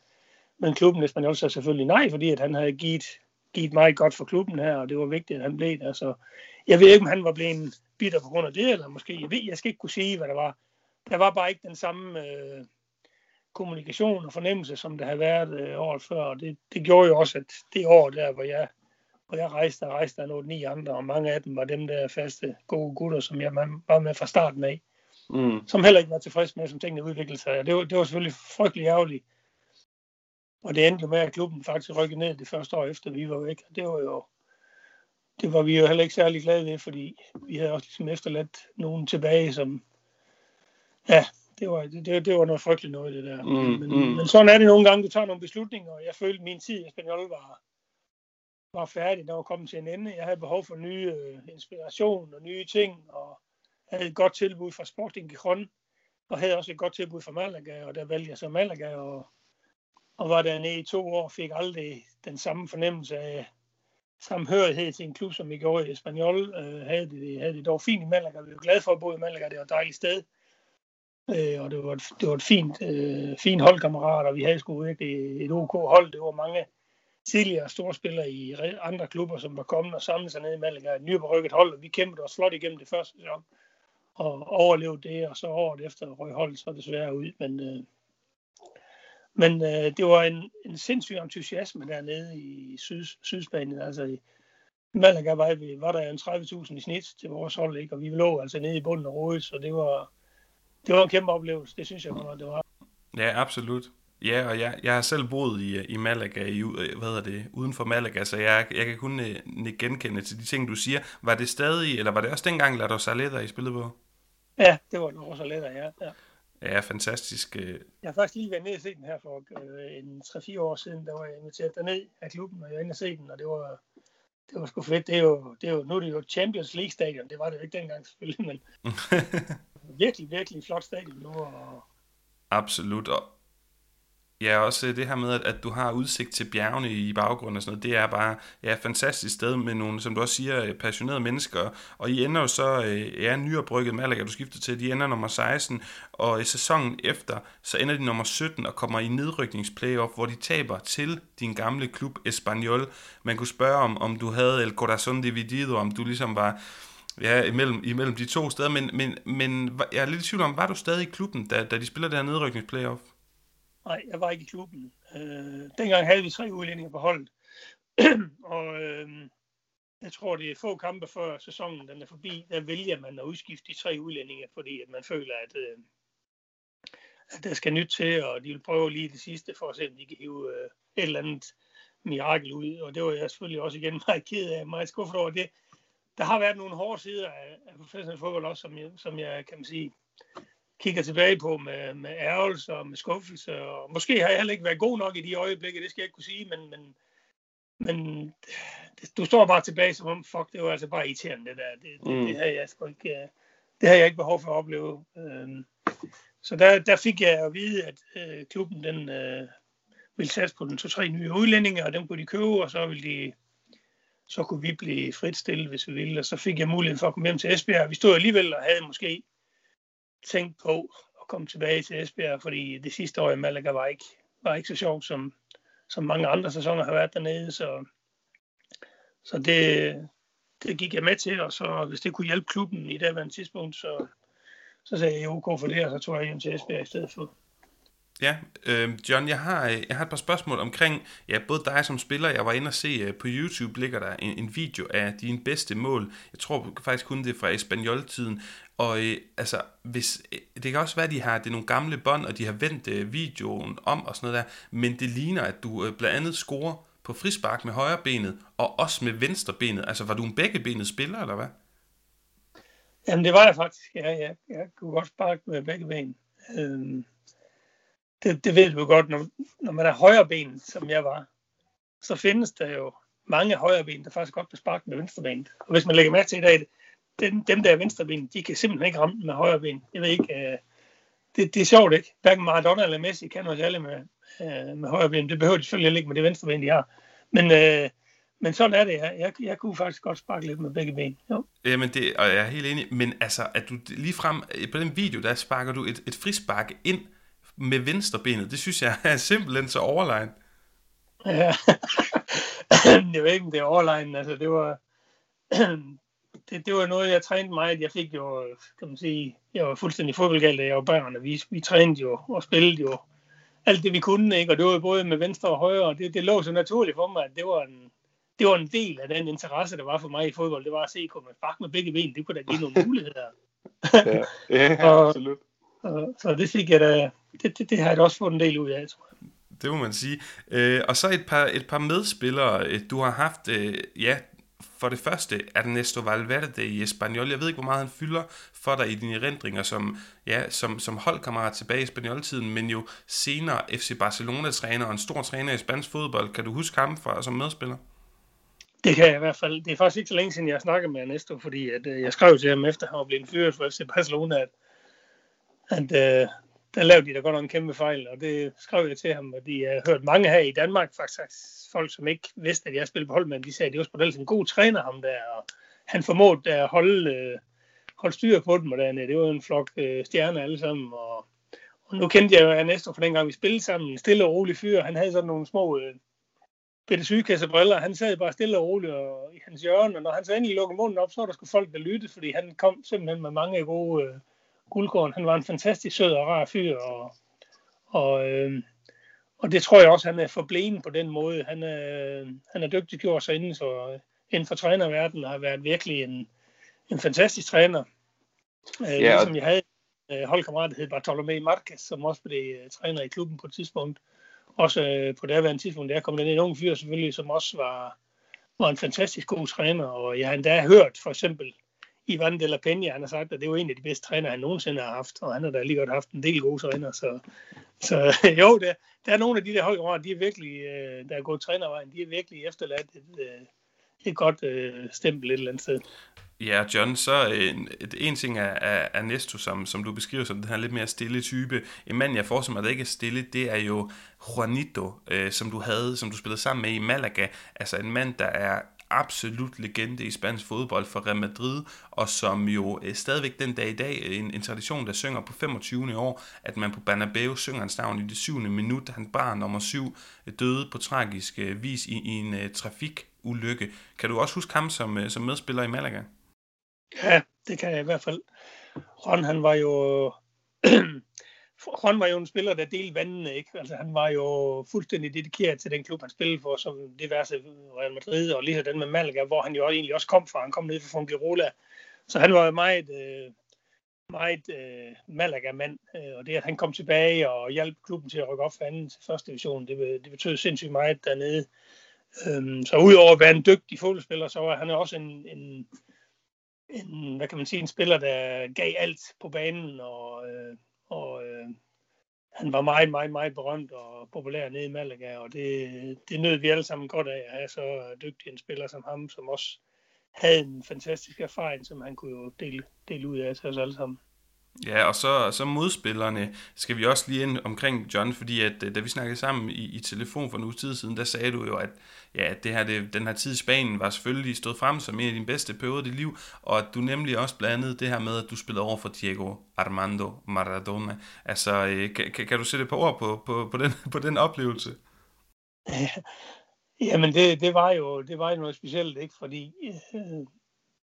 men klubben Espanyol sagde selvfølgelig nej, fordi at han havde givet, givet meget godt for klubben her, og det var vigtigt, at han blev der. Så jeg ved ikke, om han var blevet bitter på grund af det, eller måske, jeg, ved, jeg skal ikke kunne sige, hvad der var. Der var bare ikke den samme øh, kommunikation og fornemmelse, som der havde været øh, året før, og det, det gjorde jo også, at det år der, hvor jeg og jeg rejste, rejste der nogle ni andre, og mange af dem var dem der faste gode gutter, som jeg var med fra starten af. Mm. Som heller ikke var tilfreds med, som tingene udviklede sig. Det var, det var selvfølgelig frygtelig ærgerligt. Og det endte jo med, at klubben faktisk rykkede ned det første år efter, vi var væk. Og det var jo, det var vi jo heller ikke særlig glade ved, fordi vi havde også ligesom efterladt nogen tilbage, som, ja, det var, det, det var noget frygteligt noget, det der. Mm, men, mm. men sådan er det nogle gange, du tager nogle beslutninger, og jeg følte, at min tid i Spaniol var, var færdig, der var kommet til en ende. Jeg havde behov for nye øh, inspiration og nye ting, og havde et godt tilbud fra Sporting Gijon, og havde også et godt tilbud fra Malaga, og der valgte jeg så Malaga, og, og var dernede i to år, fik aldrig den samme fornemmelse af samhørighed til en klub, som vi gjorde i Espanyol. Øh, havde, det, havde det dog fint i Malaga, vi var glade for at bo i Malaga, det var et dejligt sted. Øh, og det var et, det var et fint, øh, fint holdkammerat, og vi havde sgu virkelig et OK hold. Det var mange tidligere storspillere i andre klubber, som var kommet og samlet sig ned i Malaga. Et nyoprykket hold, og vi kæmpede os flot igennem det første sæson og overlevede det, og så året efter røg holdet så desværre ud. Men, øh, men øh, det var en, en sindssyg entusiasme dernede i Syd, Sydspanien. Altså i Malaga var, vi, var der en 30.000 i snit til vores hold, ikke? og vi lå altså nede i bunden af rådet, så det var, det var en kæmpe oplevelse. Det synes jeg, det var. Ja, absolut. Ja, og jeg, jeg har selv boet i, i Malaga, i, hvad hedder det, uden for Malaga, så jeg, jeg kan kun øh, genkende til de ting, du siger. Var det stadig, eller var det også dengang, La Rosaleda, I spillede på? Ja, det var La Rosaleda, ja. ja. Ja, fantastisk. Øh. Jeg har faktisk lige været nede og set den her for øh, en 3-4 år siden, der var jeg inviteret derned af klubben, og jeg var inde og se den, og det var, det var sgu fedt. Det er jo, det er jo, nu er det jo Champions League stadion, det var det jo ikke dengang selvfølgelig, men virkelig, virkelig flot stadion nu. Og... Absolut, og, Ja, også øh, det her med, at, at du har udsigt til bjergene i baggrunden og sådan noget, det er bare ja, et fantastisk sted med nogle, som du også siger, øh, passionerede mennesker. Og I ender jo så, øh, ja, nyopbrykket Malaga, du skifter til, de ender nummer 16, og i sæsonen efter, så ender de nummer 17 og kommer i nedrykningsplayoff, hvor de taber til din gamle klub Espanyol. Man kunne spørge om, om du havde El Corazon Dividido, om du ligesom var ja, imellem, imellem de to steder, men, men, men jeg er lidt i tvivl om, var du stadig i klubben, da, da de spiller det her nedrykningsplayoff? Nej, jeg var ikke i klubben. Øh, dengang havde vi tre udlændinge på holdet. og øh, jeg tror, det er få kampe før sæsonen den er forbi, der vælger man at udskifte de tre udlændinge, fordi at man føler, at, øh, at der skal nyt til, og de vil prøve lige det sidste for at se, om de kan hive øh, et eller andet mirakel ud. Og det var jeg selvfølgelig også igen meget ked af, meget skuffet over det. Der har været nogle hårde sider af, af professionel fodbold også, som jeg, som jeg kan man sige, kigger tilbage på med, med ærgelse og med skuffelse. Og måske har jeg heller ikke været god nok i de øjeblikke, det skal jeg ikke kunne sige, men, men, men du står bare tilbage som om, fuck, det var altså bare irriterende det der. Det, det, mm. det, havde jeg sgu ikke, øh, det havde jeg ikke behov for at opleve. Øhm, så der, der fik jeg at vide, at øh, klubben den øh, ville satse på den to-tre nye udlændinge, og dem kunne de købe, og så ville de så kunne vi blive frit stillet, hvis vi ville. Og så fik jeg muligheden for at komme hjem til Esbjerg. Vi stod alligevel og havde måske tænkt på at komme tilbage til Esbjerg, fordi det sidste år i Malaga var ikke, var ikke så sjovt, som, som mange andre sæsoner har været dernede. Så, så det, det gik jeg med til, og så hvis det kunne hjælpe klubben i det her tidspunkt, så, så sagde jeg OK for det, og så tog jeg hjem til Esbjerg i stedet for. Ja, øh, John, jeg har, jeg har et par spørgsmål omkring, ja, både dig som spiller, jeg var inde og se uh, på YouTube, ligger der en, en video af dine bedste mål. Jeg tror faktisk kun det er fra Espanyol-tiden. Og øh, altså, hvis, øh, det kan også være, at de har, det er nogle gamle bånd, og de har vendt øh, videoen om og sådan noget der, men det ligner, at du øh, blandt andet scorer på frispark med højre benet, og også med venstre benet. Altså, var du en beggebenet spiller, eller hvad? Jamen, det var jeg faktisk, ja, ja. Jeg kunne godt sparke med begge ben. Øhm, det, det ved du godt, når, når man er højre ben, som jeg var, så findes der jo mange højre ben, der faktisk godt kan sparke med venstre ben. Og hvis man lægger mærke til i dag, dem, dem der er venstre ben, de kan simpelthen ikke ramme med højre ben. Jeg ved ikke, uh, det, det er sjovt, ikke? Hverken Maradona eller Messi kan noget særligt med, øh, med højre ben. Det behøver de selvfølgelig ikke med det venstre ben, de har. Men, øh, men sådan er det. Jeg, jeg, jeg kunne faktisk godt sparke lidt med begge ben. Jo. Jamen, det, og jeg er helt enig. Men altså, at du lige frem på den video, der sparker du et, et frispark ind med venstre benet. Det synes jeg er simpelthen så overlegen. Ja. jeg ved ikke, om det er overlegen. Altså, det var, det, det var noget, jeg trænede meget. Jeg fik jo, kan man sige, jeg var fuldstændig fodboldgalt, da jeg var børn, og vi, vi trænede jo og spillede jo alt det, vi kunne, ikke? og det var både med venstre og højre, og det, det lå så naturligt for mig, at det var, en, det var en del af den interesse, der var for mig i fodbold. Det var at se, kunne man sparke med begge ben, det kunne da give nogle muligheder. ja, ja og, absolut. Og, så det fik jeg da, det, det, det har jeg da også fået en del ud af, tror jeg. Det må man sige. Øh, og så et par, et par medspillere, øh, du har haft, øh, ja, for det første Ernesto Valverde i Espanyol. Jeg ved ikke, hvor meget han fylder for dig i dine erindringer som, ja, som, som holdkammerat tilbage i Espanyol-tiden, men jo senere FC Barcelona-træner og en stor træner i spansk fodbold. Kan du huske ham fra, som medspiller? Det kan jeg i hvert fald. Det er faktisk ikke så længe siden, jeg snakkede med Ernesto, fordi at, øh, jeg skrev til ham efter, at han var blevet fyret for FC Barcelona, at, at øh, der lavede de da godt nok en kæmpe fejl, og det skrev jeg til ham, de har hørt mange her i Danmark, faktisk folk, som ikke vidste, at jeg spillede på hold, men de sagde, at det var specielt en god træner, ham der, og han formåede at holde, øh, holde styr på dem, og dernede. det var en flok øh, stjerner alle sammen, og, og nu kendte jeg jo Ernesto fra dengang, vi spillede sammen, en stille og rolig fyr, han havde sådan nogle små øh, bitte sygekassebriller, han sad bare stille og roligt og, i hans hjørne, og når han så endelig lukkede munden op, så var der sgu folk, der lyttede, fordi han kom simpelthen med mange gode øh, guldkorn. Han var en fantastisk sød og rar fyr, og, og, øh, og det tror jeg også, han er forbleven på den måde. Han er, han er dygtig gjort sig inden for, inden for trænerverdenen, og har været virkelig en, en fantastisk træner. Øh, ja. Ligesom jeg havde en øh, holdkammerat, der hed Bartolomé Marquez, som også blev uh, træner i klubben på et tidspunkt. Også uh, på her tidspunkt, der kom den en ung fyr selvfølgelig, som også var, var en fantastisk god træner. Og jeg har endda hørt for eksempel Ivan de la Peña, han har sagt, at det var en af de bedste træner, han nogensinde har haft, og han har da lige godt haft en del gode træner, så, så jo, der, der er nogle af de der holdkammerater, de er virkelig, øh, der er gået trænervejen, de er virkelig efterladt et, øh, et godt øh, stempel et eller andet sted. Ja, John, så øh, en, en ting er, er, er Nesto, som, som du beskriver som den her lidt mere stille type. En mand, jeg forestiller mig, der ikke er stille, det er jo Juanito, øh, som du havde, som du spillede sammen med i Malaga. Altså en mand, der er absolut legende i spansk fodbold for Real Madrid, og som jo øh, stadigvæk den dag i dag øh, en, en tradition, der synger på 25. år, at man på Bernabeu synger hans navn i det syvende minut. Han bare nummer syv øh, døde på tragisk øh, vis i, i en uh, trafikulykke. Kan du også huske ham som, uh, som medspiller i Malaga? Ja, det kan jeg i hvert fald. Ron, han var jo Ron var jo en spiller, der delte vandene, ikke? Altså, han var jo fuldstændig dedikeret til den klub, han spillede for, som diverse Real Madrid, og lige den med Malaga, hvor han jo egentlig også kom fra. Han kom ned fra Fungirola. Så han var meget, øh, meget øh, Malaga-mand, øh, og det, at han kom tilbage og hjalp klubben til at rykke op for anden til første division, det, det betød sindssygt meget dernede. Øhm, så udover at være en dygtig fodboldspiller, så var han også en, en, en, hvad kan man sige, en spiller, der gav alt på banen, og øh, og øh, han var meget, meget, meget berømt og populær nede i Malaga, og det, det nød vi alle sammen godt af at have så dygtig en spiller som ham, som også havde en fantastisk erfaring, som han kunne jo dele, dele ud af til os alle sammen. Ja, og så, så modspillerne skal vi også lige ind omkring John, fordi at øh, da vi snakkede sammen i, i telefon for en uge tid siden, der sagde du jo, at ja, at det her, det, den her tid i Spanien var selvfølgelig stået frem som en af dine bedste perioder i dit liv, og at du nemlig også blandede det her med, at du spillede over for Diego Armando Maradona. Altså, øh, kan, kan, kan du sætte et par ord på, på, på, den, på den oplevelse? Jamen, det, det, var jo, det var jo noget specielt, ikke? Fordi, øh,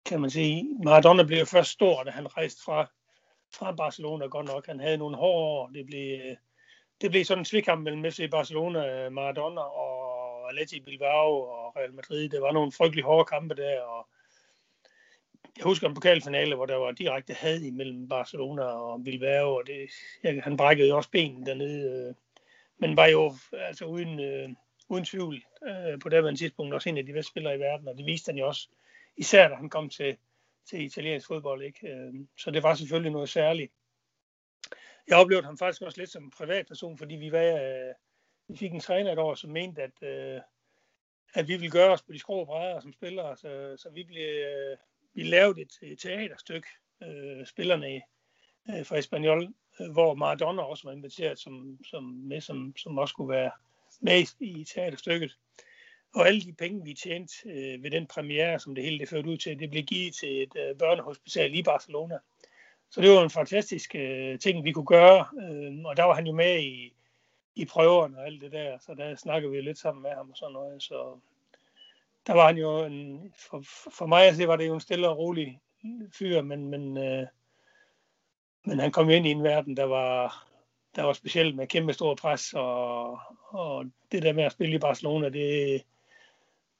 kan man sige, Maradona blev jo først stor, da han rejste fra fra Barcelona godt nok. Han havde nogle hårde år. Det blev, det blev sådan en svikamp mellem FC Barcelona, Maradona og Atleti Bilbao og Real Madrid. Det var nogle frygtelig hårde kampe der, og jeg husker en pokalfinale, hvor der var direkte had imellem Barcelona og Bilbao, og det, han brækkede jo også benen dernede, øh, men var jo altså uden, øh, uden tvivl øh, på det tidspunkt også en af de bedste spillere i verden, og det viste han jo også, især da han kom til, til italiensk fodbold. Ikke? Øhm, så det var selvfølgelig noget særligt. Jeg oplevede ham faktisk også lidt som en privatperson, fordi vi, var, øh, vi fik en træner et år, som mente, at, øh, at vi ville gøre os på de skrå brædder som spillere. Så, så vi, blev, øh, vi lavede et, et teaterstykke, øh, spillerne øh, for Espanyol, øh, hvor Maradona også var inviteret som, som, med, som, som også skulle være med i teaterstykket. Og alle de penge, vi tjente øh, ved den premiere, som det hele det førte ud til, det blev givet til et øh, børnehospital i Barcelona. Så det var en fantastisk øh, ting, vi kunne gøre, øh, og der var han jo med i, i prøverne og alt det der, så der snakkede vi lidt sammen med ham og sådan noget, så der var han jo en, for, for mig at se, var det jo en stille og rolig fyr, men, men, øh, men han kom ind i en verden, der var, der var specielt med kæmpe stor pres, og, og det der med at spille i Barcelona, det,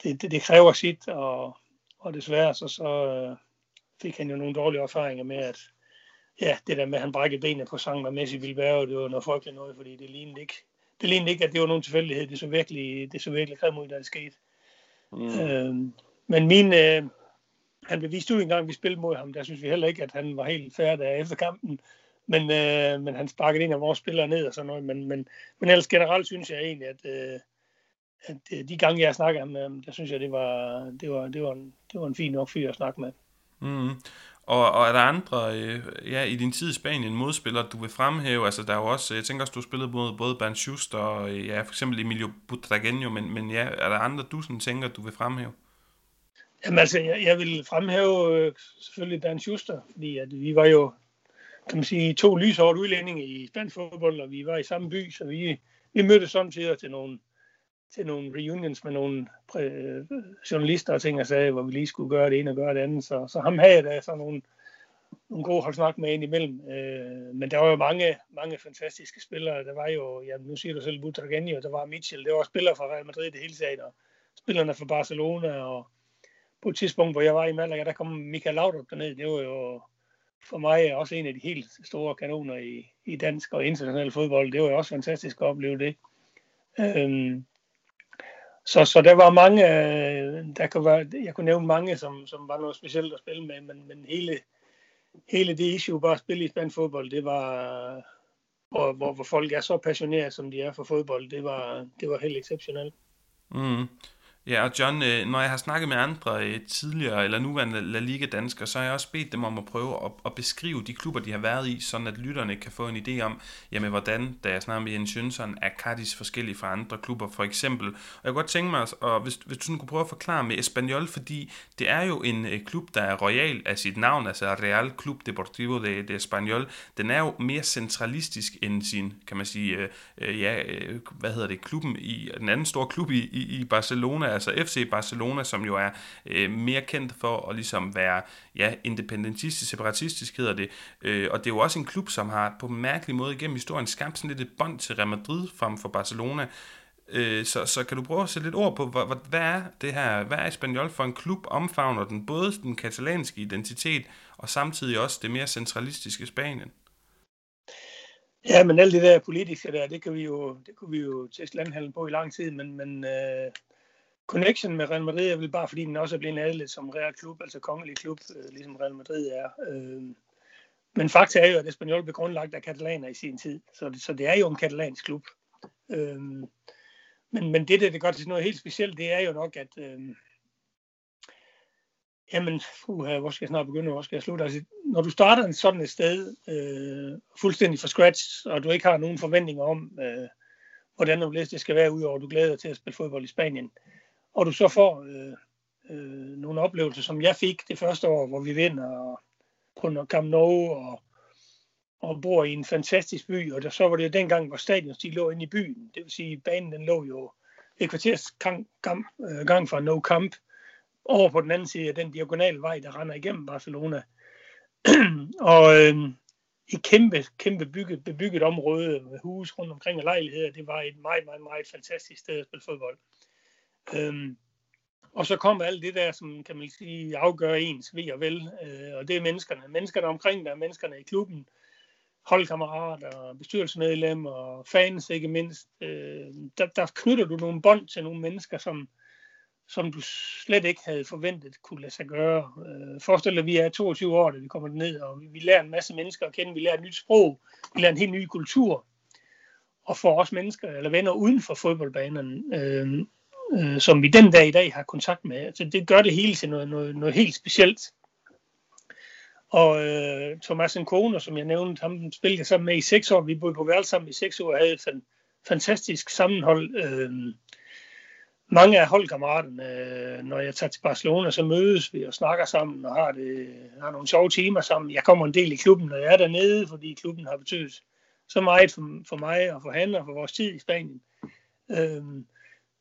det, det, det kræver sit, og, og desværre så, så øh, fik han jo nogle dårlige erfaringer med, at ja, det der med, at han brækkede benene på sang med Messi Bilbao, det var noget frygteligt noget, fordi det lignede ikke, det lignede ikke, at det var nogen tilfældighed. Det så virkelig, det så virkelig grimt ud, da det skete. Mm. Øh, men min, øh, han blev vist ud en gang, vi spillede mod ham. Der synes vi heller ikke, at han var helt færdig efter kampen. Men, øh, men han sparkede en af vores spillere ned og sådan noget. Men, men, men ellers generelt synes jeg egentlig, at, øh, at de gange, jeg snakker med ham, der synes jeg, det var, det var, det var, en, det var en fin nok fyr at snakke med. Mm. Og, og er der andre, øh, ja, i din tid i Spanien, modspillere, du vil fremhæve? Altså, der er jo også, jeg tænker også, du har spillet mod både Bernd Schuster og, øh, ja, for eksempel Emilio Butragueño, men, men ja, er der andre, du sådan tænker, du vil fremhæve? Jamen altså, jeg, jeg vil fremhæve øh, selvfølgelig Dan Schuster, fordi at vi var jo, kan man sige, to lyshårde udlændinge i spansk fodbold, og vi var i samme by, så vi, vi mødtes samtidig til nogle, til nogle reunions med nogle øh, journalister og ting og sager, hvor vi lige skulle gøre det ene og gøre det andet. Så, så ham havde jeg da sådan nogle, nogle gode hold snak med ind imellem. Øh, men der var jo mange, mange fantastiske spillere. Der var jo, ja, nu siger du selv Butragenio, der var Mitchell, det var spillere fra Real Madrid det hele taget, og spillerne fra Barcelona, og på et tidspunkt, hvor jeg var i Malaga, der kom Michael Laudrup derned. Det var jo for mig også en af de helt store kanoner i, i dansk og international fodbold. Det var jo også fantastisk at opleve det. Øhm, så, så der var mange, øh, der kunne være, jeg kunne nævne mange, som, som var noget specielt at spille med, men, men hele, hele det issue bare at spille i spansk fodbold, det var, hvor, hvor, hvor folk er så passionerede, som de er for fodbold, det var, det var helt exceptionelt. Mm. Ja, og John, øh, når jeg har snakket med andre øh, tidligere eller nuværende La Liga-danskere, så har jeg også bedt dem om at prøve at, at beskrive de klubber, de har været i, sådan at lytterne kan få en idé om, jamen hvordan, da jeg snakker med Jens Jønsson, er Cardis forskellige fra andre klubber, for eksempel. Og jeg kunne godt tænke mig, og hvis, hvis du sådan kunne prøve at forklare med Espanyol, fordi det er jo en øh, klub, der er royal af sit navn, altså Real Club Deportivo de, de Espanyol. Den er jo mere centralistisk end sin, kan man sige, øh, ja, øh, hvad hedder det, klubben i, den anden store klub i, i, i Barcelona, altså FC Barcelona, som jo er øh, mere kendt for at ligesom være ja, independentistisk, separatistisk hedder det. Øh, og det er jo også en klub, som har på en mærkelig måde igennem historien skabt sådan lidt et bånd til Real Madrid frem for Barcelona. Øh, så, så kan du prøve at sætte lidt ord på, hvad, hvad er det her, hvad er Espanyol for en klub, omfavner den både den katalanske identitet, og samtidig også det mere centralistiske Spanien? Ja, men alt det der politiske der, det kan vi jo, det kunne vi jo teste landhallen på i lang tid, men, men øh, connection med Real Madrid er vel bare, fordi den også er blevet adlet som Real Klub, altså kongelig klub, øh, ligesom Real Madrid er. Øh, men fakta er jo, at Espanyol blev grundlagt af katalaner i sin tid, så det, så det er jo en katalansk klub. Øh, men, men det, der det gør til noget helt specielt, det er jo nok, at øh, jamen, uh, hvor skal jeg snart begynde, hvor skal jeg slutte? Altså, når du starter en sådan et sted, øh, fuldstændig fra scratch, og du ikke har nogen forventninger om, øh, hvordan det skal være, udover at du glæder dig til at spille fodbold i Spanien, og du så får øh, øh, nogle oplevelser, som jeg fik det første år, hvor vi vinder og på Camp Nou og, og bor i en fantastisk by, og der, så var det jo dengang, hvor stadion de lå inde i byen. Det vil sige, banen den lå jo et kvarters gang, gang, øh, gang fra No Camp, over på den anden side af den diagonale vej, der render igennem Barcelona. og øh, et kæmpe, kæmpe bygget, bebygget område med huse rundt omkring og lejligheder. Det var et meget, meget, meget fantastisk sted at spille fodbold. Øhm, og så kommer alt det der, som kan man sige, afgør ens ved og vel, øh, og det er menneskerne. Menneskerne omkring der, menneskerne i klubben, holdkammerater, bestyrelsesmedlemmer og fans ikke mindst. Øh, der, der knytter du nogle bånd til nogle mennesker, som, som du slet ikke havde forventet kunne lade sig gøre. Øh, forestil dig, at vi er 22 år, da vi kommer ned, og vi, vi lærer en masse mennesker at kende, vi lærer et nyt sprog, vi lærer en helt ny kultur, og får også mennesker eller venner uden for fodboldbanen. Øh, øh, som vi den dag i dag har kontakt med. Altså, det gør det hele til noget, noget, noget helt specielt. Og øh, Thomas Nkone, som jeg nævnte, ham spillede jeg sammen med i seks år. Vi boede på værelse sammen i seks år og havde et fantastisk sammenhold. Øh, mange af holdkammeraterne, øh, når jeg tager til Barcelona, så mødes vi og snakker sammen og har, det, har nogle sjove timer sammen. Jeg kommer en del i klubben, når jeg er dernede, fordi klubben har betydet så meget for, for mig og for han og for vores tid i Spanien. Øh,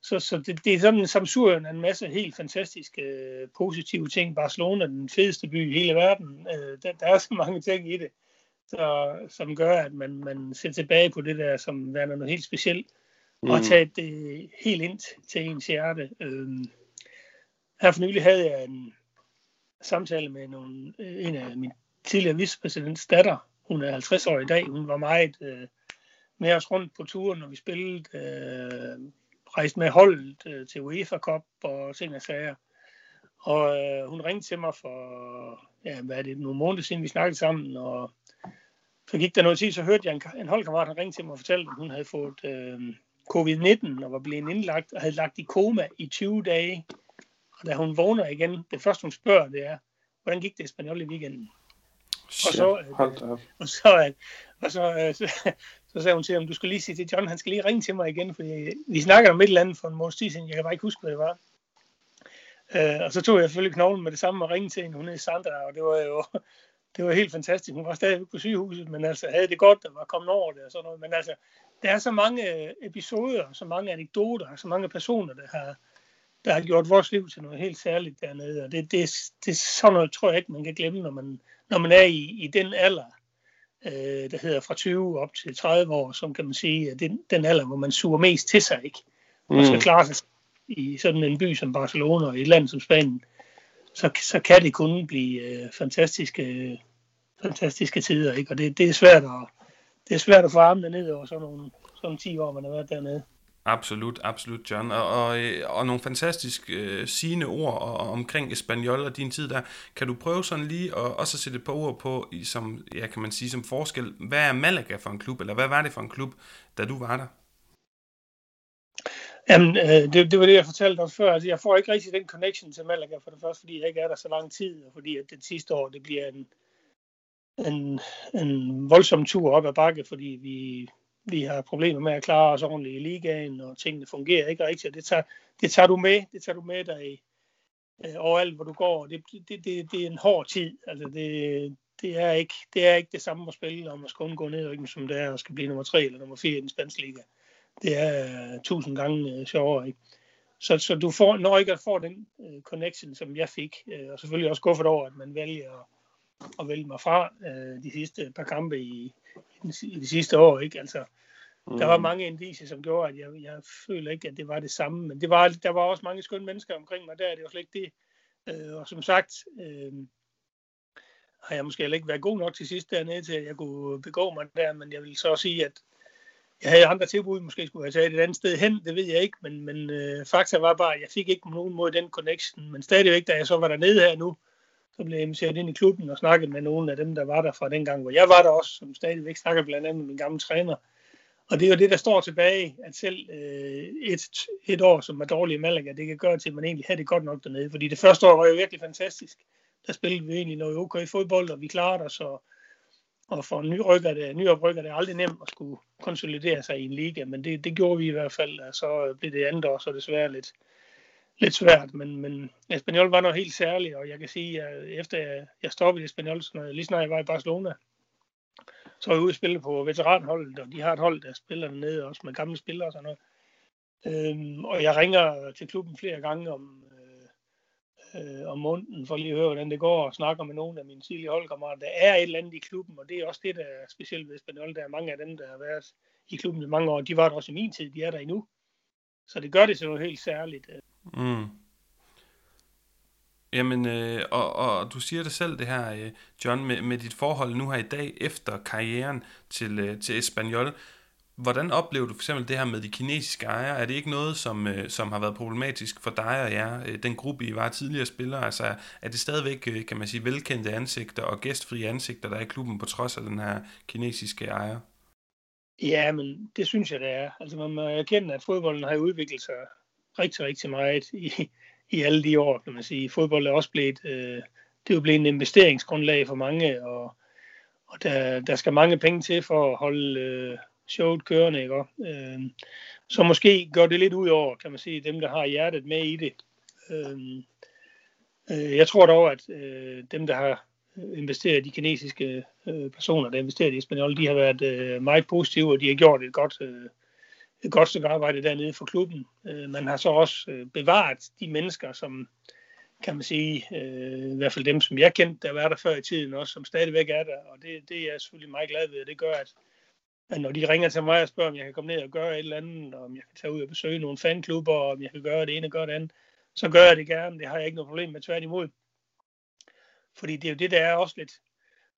så så det, det er sådan en samsurium af en masse helt fantastiske øh, positive ting. Barcelona, den fedeste by i hele verden. Øh, der, der er så mange ting i det, så, som gør, at man, man ser tilbage på det der, som værende noget helt specielt mm. og tage det helt ind til ens hjerte. Øhm, her for nylig havde jeg en samtale med nogle, en af min tidligere vicepræsidents datter. Hun er 50 år i dag. Hun var meget øh, med os rundt på turen, når vi spillede. Øh, rejste med holdet øh, til UEFA Cup og ting og sager. Og øh, hun ringte til mig for, ja, hvad er det, nogle måneder siden, vi snakkede sammen, og så gik der noget tid, så hørte jeg en, en holdkammerat, han ringte til mig og fortalte, at hun havde fået øh, covid-19 og var blevet indlagt og havde lagt i koma i 20 dage. Og da hun vågner igen, det første hun spørger, det er, hvordan gik det i Spanjol i weekenden? Shit, og så, øh, og så, øh, og så, øh, så, så sagde hun til ham, du skal lige sige til John, han skal lige ringe til mig igen, for vi snakker om et eller andet for en måneds tid siden, jeg kan bare ikke huske, hvad det var. Øh, og så tog jeg selvfølgelig knoglen med det samme og ringede til hende, hun hed Sandra, og det var jo det var helt fantastisk. Hun var stadig på sygehuset, men altså havde det godt, der var kommet over det og sådan noget. Men altså, der er så mange øh, episoder, så mange anekdoter, så mange personer, der har, der har gjort vores liv til noget helt særligt dernede. Og det, det, det er sådan noget, tror jeg ikke, man kan glemme, når man, når man er i, i den alder, øh, der hedder fra 20 op til 30 år, som kan man sige, at den, den alder, hvor man suger mest til sig, ikke? Og skal mm. klare sig i sådan en by som Barcelona og et land som Spanien så, så kan det kun blive øh, fantastiske, fantastiske tider, ikke? Og det, det er svært at, det er svært at få armene ned over sådan nogle, sådan 10 år, man har været dernede. Absolut, absolut, John. Og, og, øh, og nogle fantastisk øh, sigende ord og, omkring Espanol og din tid der. Kan du prøve sådan lige at også sætte et par ord på, i, som, ja, kan man sige, som forskel. Hvad er Malaga for en klub, eller hvad var det for en klub, da du var der? Jamen, øh, det, det var det, jeg fortalte dig før. Altså, jeg får ikke rigtig den connection til Malaga, for det første, fordi jeg ikke er der så lang tid, og fordi at det sidste år, det bliver en, en, en voldsom tur op ad bakke, fordi vi, vi har problemer med at klare os ordentligt i ligaen, og tingene fungerer ikke rigtigt, det tager, det tager du med, det tager du med dig øh, overalt, hvor du går. Det, det, det, det er en hård tid. Altså, det, det, er ikke, det er ikke det samme at spille, om at skal undgå nedrykning, som det er at skal blive nummer 3 eller nummer 4 i den spanske liga det er øh, tusind gange øh, sjovere. Ikke? Så, så du får, når ikke at få den øh, connection, som jeg fik, øh, og selvfølgelig også skuffet over, at man vælger at, at vælge mig fra øh, de sidste par kampe i, i de sidste år. Ikke? Altså, mm. Der var mange indicier, som gjorde, at jeg, jeg føler ikke, at det var det samme, men det var, der var også mange skønne mennesker omkring mig der, det var slet ikke det. Øh, og som sagt, øh, har jeg måske heller ikke været god nok til sidst dernede til, at jeg kunne begå mig der, men jeg vil så sige, at jeg havde andre tilbud, måske skulle jeg tage et andet sted hen, det ved jeg ikke, men, men øh, fakta var bare, at jeg fik ikke på nogen måde den connection, men stadigvæk, da jeg så var dernede her nu, så blev jeg inviteret ind i klubben og snakket med nogle af dem, der var der fra den gang, hvor jeg var der også, som stadigvæk snakker blandt andet med min gamle træner. Og det er jo det, der står tilbage, at selv øh, et, et år, som er dårligt i Malaga, det kan gøre til, at man egentlig havde det godt nok dernede. Fordi det første år var jo virkelig fantastisk. Der spillede vi egentlig noget okay fodbold, og vi klarede os, og og for nyrykker det, nyoprykker det er aldrig nemt at skulle konsolidere sig i en liga, men det, det gjorde vi i hvert fald, og så blev det andet så desværre lidt, lidt svært, men, men Espanyol var noget helt særligt, og jeg kan sige, at efter jeg, jeg stoppede i Espanyol, lige snart jeg var i Barcelona, så var jeg ude og spille på veteranholdet, og de har et hold, der spiller dernede, også med gamle spillere og sådan noget. Øhm, og jeg ringer til klubben flere gange om, øh, øh, om måneden, for lige at høre, hvordan det går, og snakker med nogle af mine tidlige holdkammerater. Der er et eller andet i klubben, og det er også det, der er specielt ved Espanol. Der er mange af dem, der har været i klubben i mange år. De var der også i min tid, de er der endnu. Så det gør det til noget helt særligt. Øh. Mm. Jamen, øh, og, og du siger det selv, det her, øh, John, med, med dit forhold nu her i dag, efter karrieren til, øh, til Espanyol. Hvordan oplever du for eksempel det her med de kinesiske ejere? Er det ikke noget, som, øh, som har været problematisk for dig og jer, øh, den gruppe, I var tidligere spillere? Altså, er det stadigvæk, øh, kan man sige, velkendte ansigter og gæstfrie ansigter, der er i klubben på trods af den her kinesiske ejer? Ja, men det synes jeg, det er. Altså, man må erkende, at fodbolden har udviklet sig rigtig, rigtig meget i, i alle de år, kan man sige. Fodbold er også blevet øh, det er jo blevet en investeringsgrundlag for mange, og, og der, der skal mange penge til for at holde øh, showet kørende, ikke? Øh, så måske går det lidt ud over, kan man sige, dem, der har hjertet med i det. Øh, øh, jeg tror dog, at øh, dem, der har investeret, de kinesiske øh, personer, der investerer i Espanol, de har været øh, meget positive, og de har gjort et godt, øh, et godt stykke arbejde dernede for klubben. Øh, man har så også øh, bevaret de mennesker, som kan man sige, øh, i hvert fald dem, som jeg kendte, der var der før i tiden også, som stadigvæk er der, og det, det er jeg selvfølgelig meget glad ved, og det gør, at, at når de ringer til mig og spørger, om jeg kan komme ned og gøre et eller andet, og om jeg kan tage ud og besøge nogle fanklubber, og om jeg kan gøre det ene og gøre det andet, så gør jeg det gerne. Det har jeg ikke noget problem med, tværtimod. Fordi det er jo det, der er også lidt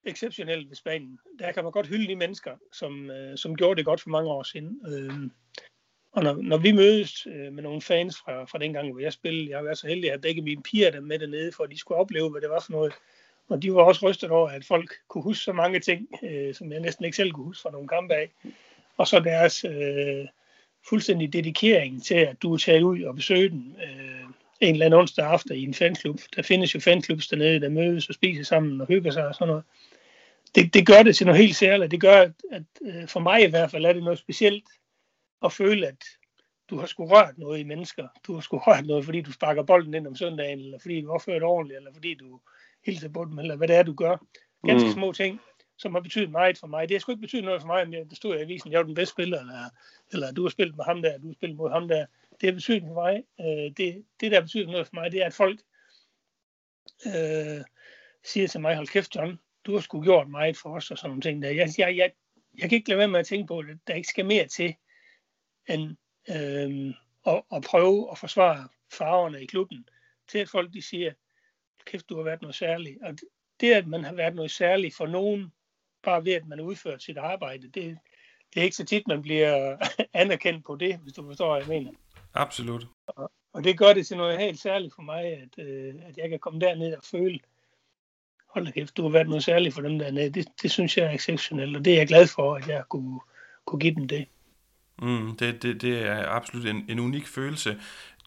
exceptionelt ved Spanien. Der kan man godt hylde de mennesker, som, øh, som gjorde det godt for mange år siden. Øh, og når, når vi mødes øh, med nogle fans fra, fra den gang, hvor jeg spillede, jeg har været så heldig, at begge mine piger der med dernede, for at de skulle opleve, hvad det var for noget. Og de var også rystet over, at folk kunne huske så mange ting, øh, som jeg næsten ikke selv kunne huske fra nogle kampe af. Og så deres øh, fuldstændig dedikering til, at du er taget ud og besøge den øh, en eller anden onsdag aften i en fanklub. Der findes jo fanklubs dernede, der mødes og spiser sammen og hygger sig og sådan noget. Det, det gør det til noget helt særligt. Det gør, at, at øh, for mig i hvert fald er det noget specielt at føle, at du har sgu rørt noget i mennesker. Du har sgu rørt noget, fordi du sparker bolden ind om søndagen, eller fordi du opfører det ordentligt, eller fordi du hilser på dem, eller hvad det er, du gør. Ganske mm. små ting, som har betydet meget for mig. Det har sgu ikke betydet noget for mig, om det stod i avisen, jeg var den bedste spiller, eller, eller du har spillet med ham der, du har spillet mod ham der. Det har betydet for mig. Øh, det, det, der har betydet noget for mig, det er, at folk øh, siger til mig, hold kæft, John, du har sgu gjort meget for os, og sådan nogle ting der. Jeg, jeg, jeg, jeg kan ikke lade være med at tænke på, at der ikke skal mere til, end øh, at, at prøve at forsvare farverne i klubben, til at folk de siger, kæft, du har været noget særligt. Og det, at man har været noget særligt for nogen, bare ved, at man har udført sit arbejde, det, det er ikke så tit, man bliver anerkendt på det, hvis du forstår, hvad jeg mener. Absolut. Og, og det gør det til noget helt særligt for mig, at, øh, at jeg kan komme derned og føle, hold da kæft, du har været noget særligt for dem dernede. Det, det synes jeg er exceptionelt, og det er jeg glad for, at jeg kunne, kunne give dem det. Mm, det, det, det er absolut en, en unik følelse.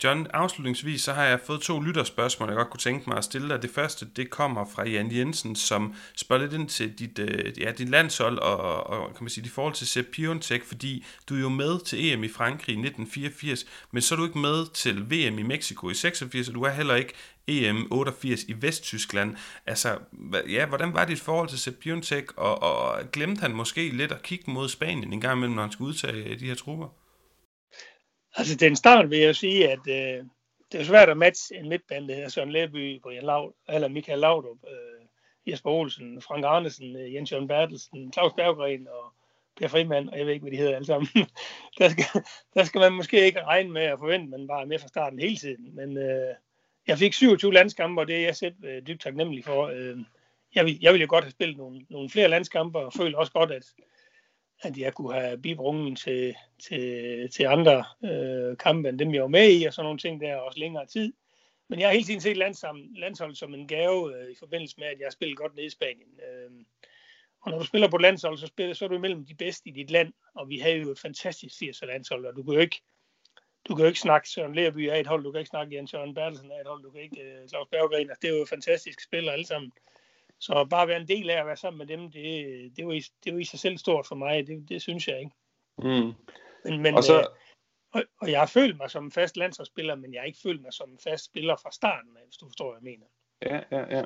John, afslutningsvis så har jeg fået to lytterspørgsmål, jeg godt kunne tænke mig at stille dig. Det første, det kommer fra Jan Jensen, som spørger lidt ind til dit, øh, ja, dit landshold og, og kan man sige, dit forhold til Sepp Piontek, fordi du er jo med til EM i Frankrig i 1984, men så er du ikke med til VM i Mexico i 86, og du er heller ikke EM 88 i Vesttyskland. Altså, ja, hvordan var dit forhold til Sepp Piontek, og, og glemte han måske lidt at kigge mod Spanien en gang imellem, når han skulle udtage de her trupper? Altså, den start vil jeg sige, at øh, det er svært at matche en midtbane, der hedder Søren Læby, Brian Laud, eller Michael Laudrup, øh, Jesper Olsen, Frank Arnesen, øh, Jens Jørgen Bertelsen, Claus Berggren og Per Frimand, og jeg ved ikke, hvad de hedder alle sammen. der, skal, der skal man måske ikke regne med at forvente, at man bare er med fra starten hele tiden. Men øh, jeg fik 27 landskampe, og det er jeg selv øh, dybt taknemmelig for. Øh, jeg, vil, jeg ville jo godt have spillet nogle, nogle flere landskampe, og føler også godt, at, at jeg kunne have bibrungen til, til, til andre øh, kampe, end dem jeg var med i, og sådan nogle ting der, også længere tid. Men jeg har hele tiden set landshold som en gave øh, i forbindelse med, at jeg har spillet godt nede i Spanien. Øh, og når du spiller på landshold, så, spiller, så er du imellem de bedste i dit land, og vi havde jo et fantastisk 80 landshold, og du kan jo ikke, du kan jo ikke snakke Søren Lerby af et hold, du kan ikke snakke Jens Søren Bertelsen af et hold, du kan ikke uh, Claus Berggren, altså, det er jo fantastiske spillere alle sammen. Så bare være en del af at være sammen med dem, det, det, var, i, det var i sig selv stort for mig. Det, det synes jeg ikke. Mm. Men, men, og, så... øh, og, og jeg har følt mig som en fast landsholdsspiller, men jeg har ikke følt mig som en fast spiller fra starten af, hvis du forstår, hvad jeg mener. Ja, ja, ja.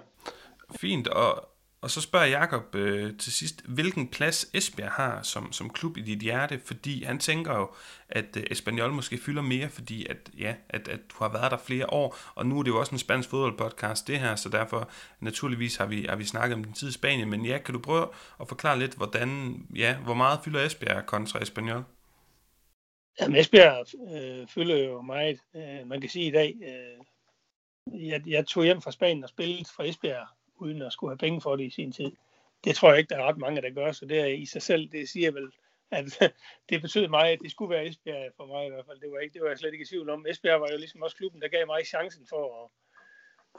Fint, og og så spørger Jakob øh, til sidst, hvilken plads Esbjerg har som, som klub i dit hjerte, fordi han tænker jo, at øh, Espanyol måske fylder mere, fordi at, ja, at, at du har været der flere år, og nu er det jo også en spansk fodboldpodcast det her, så derfor naturligvis har vi, har vi snakket om din tid i Spanien, men ja, kan du prøve at forklare lidt, hvordan, ja, hvor meget fylder Esbjerg kontra Espanyol? Jamen Esbjerg øh, fylder jo meget. Øh, man kan sige i dag, øh, jeg, jeg tog hjem fra Spanien og spillede for Esbjerg uden at skulle have penge for det i sin tid. Det tror jeg ikke, der er ret mange, der gør, så det er i sig selv, det siger vel, at det betød mig, at det skulle være Esbjerg for mig i hvert fald. Det var, ikke, det var jeg slet ikke i tvivl om. Esbjerg var jo ligesom også klubben, der gav mig chancen for at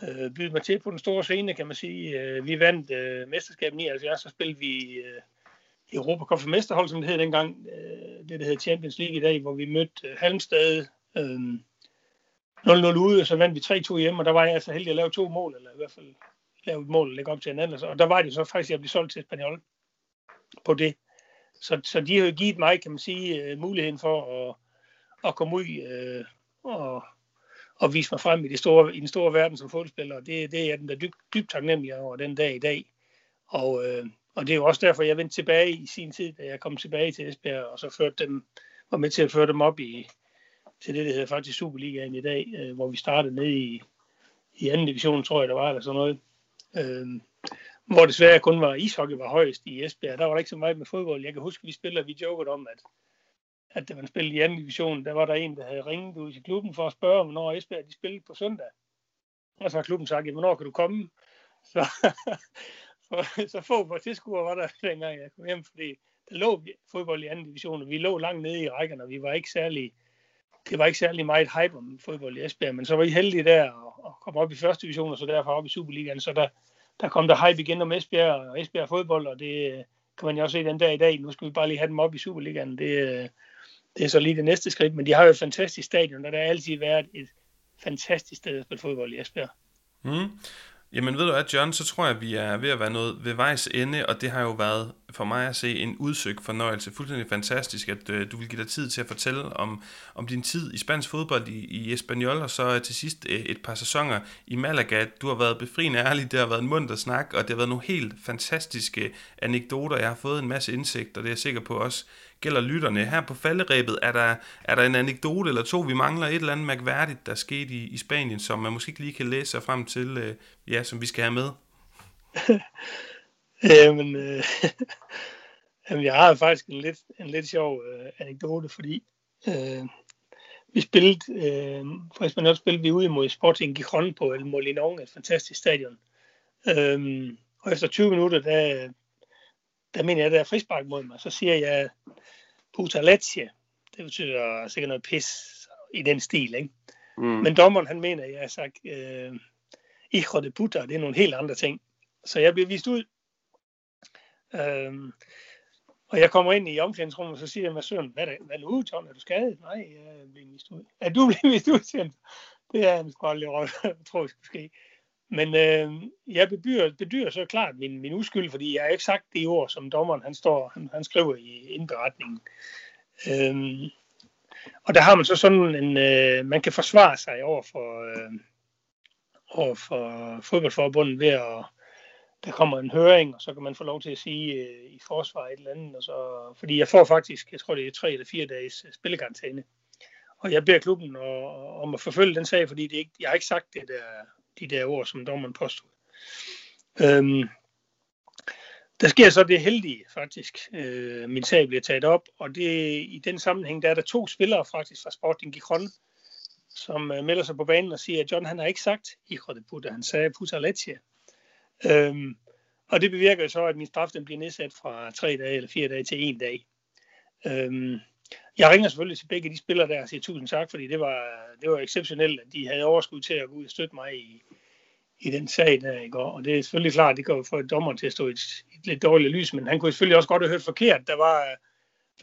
øh, byde mig til på den store scene, kan man sige. Øh, vi vandt øh, mesterskabet 79, så spillede vi øh, Europa Cup for mesterhold, som det hed dengang. Øh, det, der hed Champions League i dag, hvor vi mødte øh, Halmstad øh, 0-0 ude, og så vandt vi 3-2 hjemme, og der var jeg altså heldig at lave to mål, eller i hvert fald lave et mål og lægge op til en. Altså. Og der var det så faktisk, at jeg blev solgt til Spaniol på det. Så, så de har jo givet mig, kan man sige, øh, muligheden for at, at komme ud øh, og, og vise mig frem i, det store, i den store verden som fodboldspiller. Det, det er jeg den der dybt, dyb taknemmelig over den dag i dag. Og, øh, og det er jo også derfor, jeg vendte tilbage i sin tid, da jeg kom tilbage til Esbjerg, og så førte dem, var med til at føre dem op i, til det, der hedder faktisk Superligaen i dag, øh, hvor vi startede ned i, i anden division, tror jeg, der var, eller sådan noget. Øh, hvor desværre kun var ishockey var højst i Esbjerg. Der var der ikke så meget med fodbold. Jeg kan huske, at vi spillede, vi jokede om, at, at da man spillede i anden division, der var der en, der havde ringet ud til klubben for at spørge, hvornår Esbjerg de spillede på søndag. Og så har klubben sagt, hvornår kan du komme? Så, så, så få på tilskuere var der dengang jeg kom hjem, fordi der lå fodbold i anden division, og vi lå langt nede i rækkerne, og vi var ikke særlig, det var ikke særlig meget hype om fodbold i Esbjerg, men så var I heldige der og, og kom op i første division, og så derfor op i Superligaen, så der, der kom der hype igen om Esbjerg og Esbjerg fodbold, og det øh, kan man jo også se den dag i dag. Nu skal vi bare lige have dem op i Superligaen. Det, øh, det er så lige det næste skridt, men de har jo et fantastisk stadion, og der har altid været et fantastisk sted at spille fodbold i Esbjerg. Mm. Jamen ved du hvad, John, så tror jeg, at vi er ved at være noget ved vejs ende, og det har jo været for mig at se en udsøgt fornøjelse. Fuldstændig fantastisk, at øh, du vil give dig tid til at fortælle om, om din tid i spansk fodbold i, i Espanyol, og så til sidst øh, et par sæsoner i Malaga. Du har været befriende ærlig, det har været en munter snak, og det har været nogle helt fantastiske anekdoter. Jeg har fået en masse indsigt, og det er jeg sikker på også gælder lytterne. Her på falderæbet er der, er der en anekdote eller to, vi mangler et eller andet mærkværdigt, der skete i, i Spanien, som man måske ikke lige kan læse sig frem til, øh, ja, som vi skal have med. jamen, øh, jamen, jeg har faktisk en lidt, en lidt sjov øh, anekdote, fordi øh, vi spillede, øh, for Espanol spillede vi ude mod Sporting Gijon på El Molinón, et fantastisk stadion. Øh, og efter 20 minutter, der, der mener jeg, der er frispark mod mig, så siger jeg puta leche. Det betyder sikkert noget pis i den stil, ikke? Mm. Men dommeren, han mener, jeg har sagt, øh, hijo de puta, det er nogle helt andre ting. Så jeg bliver vist ud. Øhm, og jeg kommer ind i omklædningsrummet, og så siger jeg med søn, hvad, er hvad nu, John? Er du skadet? Nej, jeg bliver vist ud. Er du blevet vist ud, siger Det er en sgu aldrig jeg tror, det skulle ske. Men øh, jeg bedyrer, bedyrer så klart min, min uskyld, fordi jeg har ikke sagt det ord, som dommeren han står, han, han skriver i indberetningen. Øhm, og der har man så sådan en, øh, man kan forsvare sig over for, øh, over for fodboldforbundet ved at, der kommer en høring, og så kan man få lov til at sige øh, i forsvar et eller andet. Og så, fordi jeg får faktisk, jeg tror det er tre eller fire dages øh, spillekarantæne. Og jeg beder klubben og, om at forfølge den sag, fordi det ikke, jeg har ikke sagt det der de der ord, som dommeren påstod. Øhm, der sker så det heldige faktisk. Øh, min sag bliver taget op, og det, i den sammenhæng der er der to spillere faktisk fra Sporting Gijon, som øh, melder sig på banen og siger, at John han har ikke sagt Hijo de puta, han sagde puta Letia. Øhm, og det bevirker så, at min straf den bliver nedsat fra tre dage eller fire dage til en dag. Øhm, jeg ringer selvfølgelig til begge de spillere der og siger tusind tak, fordi det var, det var exceptionelt, at de havde overskud til at gå ud og støtte mig i, i den sag der i går. Og det er selvfølgelig klart, at det kan få et dommer til at stå i et, et lidt dårligt lys, men han kunne selvfølgelig også godt have hørt forkert. Der var øh,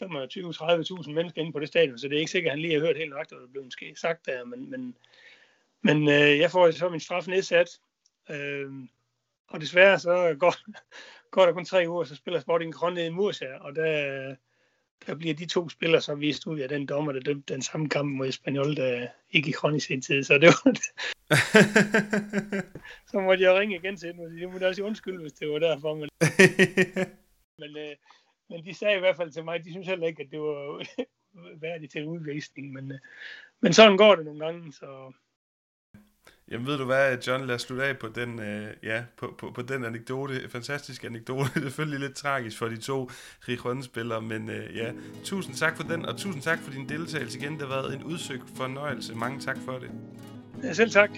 25-30.000 mennesker inde på det stadion, så det er ikke sikkert, at han lige har hørt helt nok, hvad der blev måske sagt der. Men, men, men øh, jeg får så min straf nedsat, øh, og desværre så går, går der kun tre uger, så spiller Sporting Kron ned i Mursa, og der, der bliver de to spillere så vist ud af den dommer, der dømte den samme kamp mod Espanyol, der ikke i Kron i sin tid. Så det var så måtte jeg ringe igen til dem, og de måtte også undskylde, hvis det var derfor. Men, men, øh, men de sagde i hvert fald til mig, de synes heller ikke, at det var værdigt til udvisning. Men, øh, men sådan går det nogle gange, så Jamen ved du hvad, John, lad os slutte af på den, øh, ja, på, på, på den anekdote, fantastisk anekdote. Det er selvfølgelig lidt tragisk for de to Rijon-spillere, men øh, ja, tusind tak for den, og tusind tak for din deltagelse igen. Det har været en udsøgt fornøjelse. Mange tak for det. Ja, selv tak.